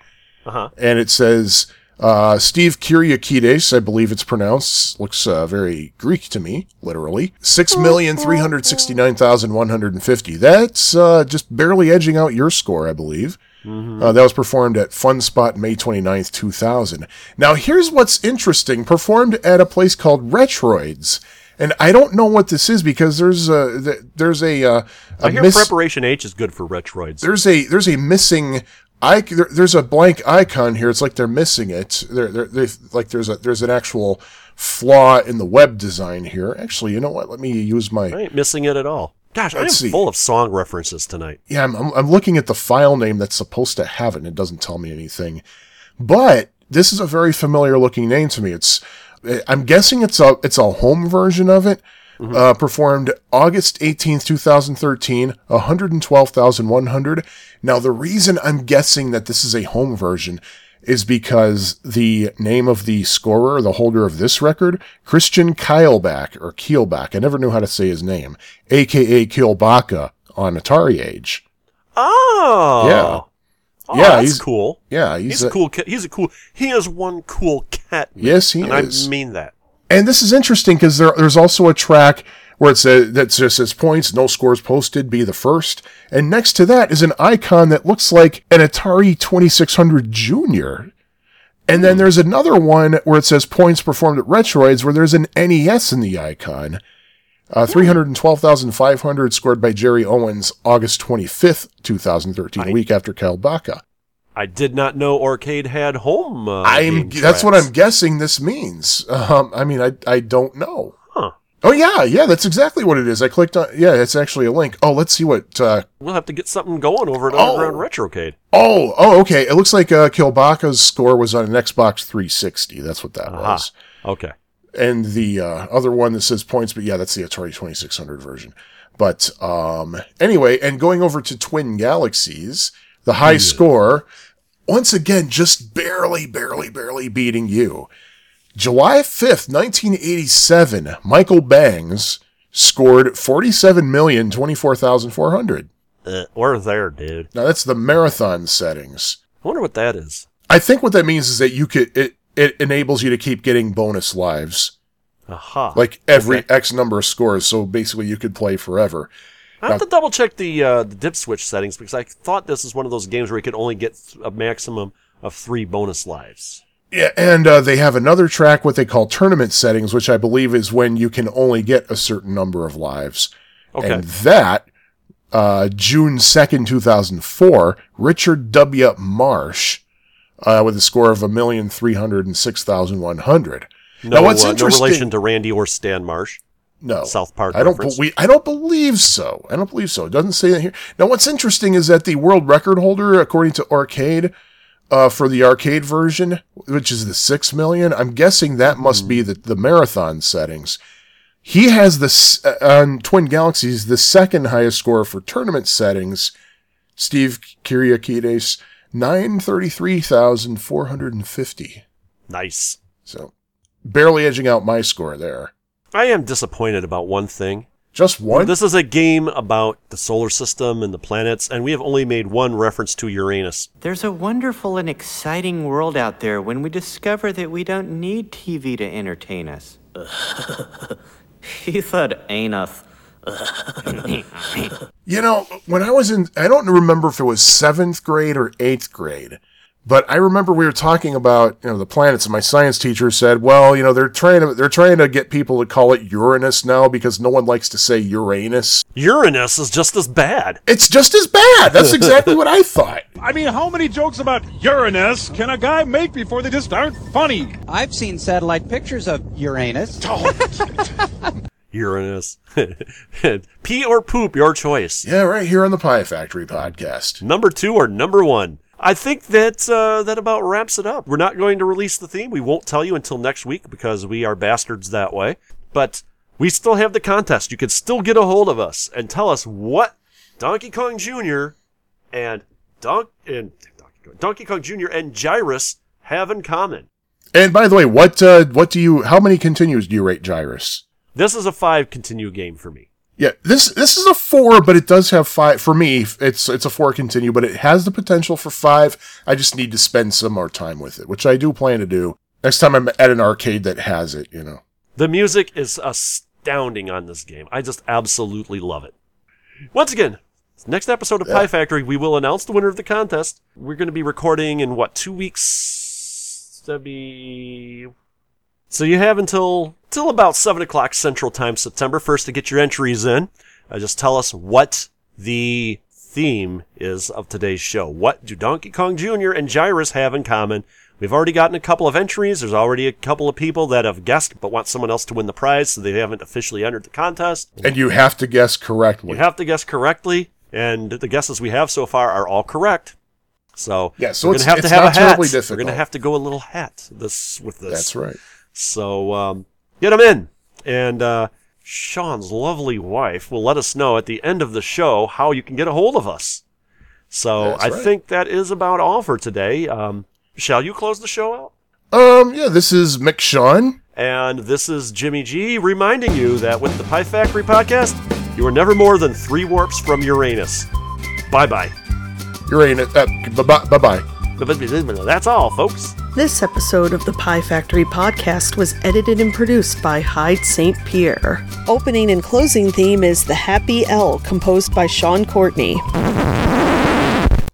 Uh huh. and it says uh, Steve Kyriakides. I believe it's pronounced. Looks uh, very Greek to me, literally. Six million three hundred sixty nine thousand one hundred and fifty. That's uh, just barely edging out your score, I believe. Uh, that was performed at Funspot May 29th, 2000. Now, here's what's interesting. Performed at a place called Retroids. And I don't know what this is because there's a, there's a, uh, a I hear miss- Preparation H is good for Retroids. there's a, there's a missing, I, there, there's a blank icon here. It's like they're missing it. There, there, they like there's a, there's an actual flaw in the web design here. Actually, you know what? Let me use my, I ain't missing it at all. Gosh, I am full of song references tonight. Yeah, I'm, I'm, I'm looking at the file name that's supposed to have it, and it doesn't tell me anything. But this is a very familiar looking name to me. It's, I'm guessing it's a, it's a home version of it. Uh, performed August 18th, 2013, 112,100. Now, the reason I'm guessing that this is a home version is because the name of the scorer, the holder of this record, Christian Keilbach, or Keelback, I never knew how to say his name, aka Kielbaka on Atari Age. Oh, Yeah. Oh, Yeah, that's he's- cool. Yeah, he's, He's, a, a cool. Cat. He's a cool. He is one cool cat. man. Yes, he and is. I mean that. And this is interesting because there, there's also a track where it says that just says points, no scores posted, be the first. And next to that is an icon that looks like an Atari 2600 Junior. And then there's another one where it says points performed at Retroids where there's an NES in the icon. Uh, 312,500 scored by Jerry Owens August 25th, 2013, a week after Cal Baca. I did not know Aurcade had home. Uh, I'm, that's what. I'm guessing this means. Um, I mean, I, I don't know. Huh. Oh yeah, yeah, that's exactly what it is. I clicked on, yeah, it's actually a link. Oh, let's see what, uh, We'll have to get something going over at Oh. Underground Retrocade. oh, oh, okay. It looks like, uh, Kilbaka's score was on an Xbox 360. That's what that Aha. was. Okay. and the uh, other one that says points, but yeah, that's the Atari 2600 version. But um, anyway, and going over to Twin Galaxies, the high score, once again, just barely, barely, barely beating you. July 5th, 1987, Michael Bangs scored 47,024,400. Uh, we're there, dude. Now that's the marathon settings. I wonder what that is. I think what that means is that you could it it enables you to keep getting bonus lives. Aha. Like every Okay. X number of scores, so basically you could play forever. I have to double check the uh, the dip switch settings because I thought this is one of those games where you could only get a maximum of three bonus lives. Yeah, and uh, they have another track, what they call tournament settings, which I believe is when you can only get a certain number of lives. Okay. And that, uh, June 2nd, 2004, Richard W. Marsh, uh, with a score of 1,306,100. No, now, what's uh, no relation to Randy or Stan Marsh. No, South Park I don't reference. believe. I don't believe so. I don't believe so. It doesn't say that here. Now, what's interesting is that the world record holder, according to Aurcade, uh, for the arcade version, which is the six million, I'm guessing that must be the the marathon settings. He has this uh, on Twin Galaxies the second highest score for tournament settings. Steve Kyriakides nine thirty three thousand four hundred and fifty. Nice. So barely edging out my score there. I am disappointed about one thing. Just one. This is a game about the solar system and the planets, and we have only made one reference to Uranus. There's a wonderful and exciting world out there when we discover that we don't need TV to entertain us. he said anus. You know, when I was in, I don't remember if it was seventh grade or eighth grade, but I remember we were talking about, you know, the planets and my science teacher said, well, you know, they're trying to, they're trying to get people to call it Uranus now because no one likes to say Uranus. Uranus is just as bad. It's just as bad. That's exactly what I thought. I mean, how many jokes about Uranus can a guy make before they just aren't funny? I've seen satellite pictures of Uranus. Uranus. Pee or poop, your choice. Yeah, right here on the Pie Factory podcast. Number two or number one. I think that uh, that about wraps it up. We're not going to release the theme. We won't tell you until next week because we are bastards that way. But we still have the contest. You can still get a hold of us and tell us what Donkey Kong Jr. and Don- and Donkey Kong, Donkey Kong Jr. and Gyruss have in common. And by the way, what, uh, what do you, how many continues do you rate Gyruss? This is a five continue game for me. Yeah, this this is a four, but it does have five. For me, it's it's a four continue, but it has the potential for five. I just need to spend some more time with it, which I do plan to do next time I'm at an arcade that has it. You know. The music is astounding on this game. I just absolutely love it. Once again, next episode of Pie Factory, we will announce the winner of the contest. We're going to be recording in what two weeks? That'd be. So you have until till about seven o'clock Central Time, September first, to get your entries in. Uh, just tell us what the theme is of today's show. What do Donkey Kong Jr. and Gyruss have in common? We've already gotten a couple of entries. There's already a couple of people that have guessed but want someone else to win the prize, so they haven't officially entered the contest. And you have to guess correctly. You have to guess correctly, and the guesses we have so far are all correct. So, Yeah, so we're gonna have to have a hat. We're gonna have to go a little hat this with this. That's right. So um, get them in, and uh, Sean's lovely wife will let us know at the end of the show how you can get a hold of us. So That's I right. think that is about all for today. Um, shall you close the show out? Um. Yeah. This is Mick Sean. And this is Jimmy G reminding you that with the Pie Factory podcast, you are never more than three warps from Uranus. Bye bye. Uranus. Uh, bye bye. Bye. That's all, folks. This episode of the Pie Factory podcast was edited and produced by Hyde St. Pierre. Opening and closing theme is The Happy L, composed by Sean Courtney.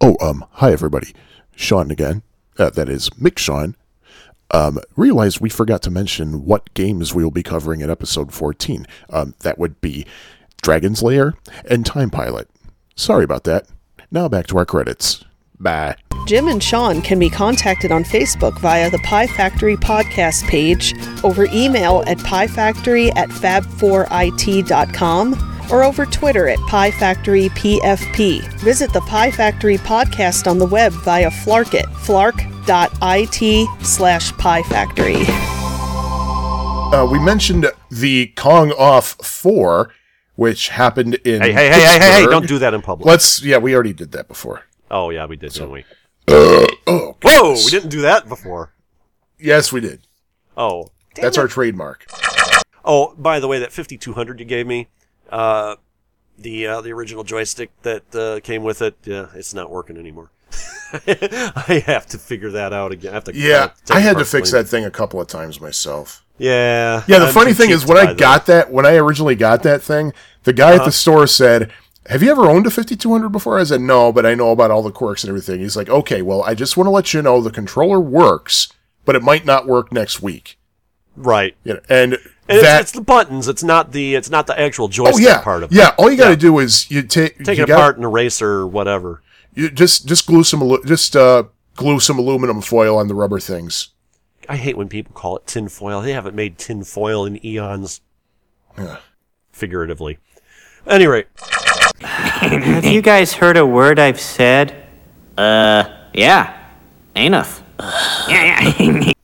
Oh, um, hi everybody. Sean again. Uh, that is Mick Sean. Um, realized we forgot to mention what games we will be covering in episode 14. Um, that would be Dragon's Lair and Time Pilot. Sorry about that. Now back to our credits. Bye. Jim and Sean can be contacted on Facebook via the Pie Factory podcast page, over email at piefactory at fab4it.com, or over Twitter at Pie Factory PFP. Visit the Pie Factory podcast on the web via Flarkit, flark.it slash Pie Factory. uh, we mentioned the Kong Off 4, which happened in. Hey, hey, hey, hey, hey, hey, don't do that in public. Let's. Yeah, we already did that before. Oh, yeah, we did, didn't we? oh, Whoa, we didn't do that before. Yes, we did. Oh. That's our trademark. Oh, by the way, that 5200 you gave me, uh, the uh, the original joystick that uh, came with it, yeah, it's not working anymore. I have to figure that out again. I have to. Yeah, take I had to fix clean that thing a couple of times myself. Yeah. Yeah, the I'm funny thing is when I got that, when I originally got that thing, the guy at Uh-huh. the store said, "Have you ever owned a 5200 before?" I said, "No, but I know about all the quirks and everything." He's like, "Okay, well, I just want to let you know the controller works, but it might not work next week." Right. You know, and, And it's, that it's the buttons. It's not the it's not the actual oh joystick yeah, part of it. yeah. All you got to do is you take Take you it gotta- apart and erase or whatever. You just just glue some just uh, glue some aluminum foil on the rubber things. I hate when people call it tin foil. They haven't made tin foil in eons. Yeah. Figuratively. Anyway, Have you guys heard a word I've said? Uh, yeah. Anus.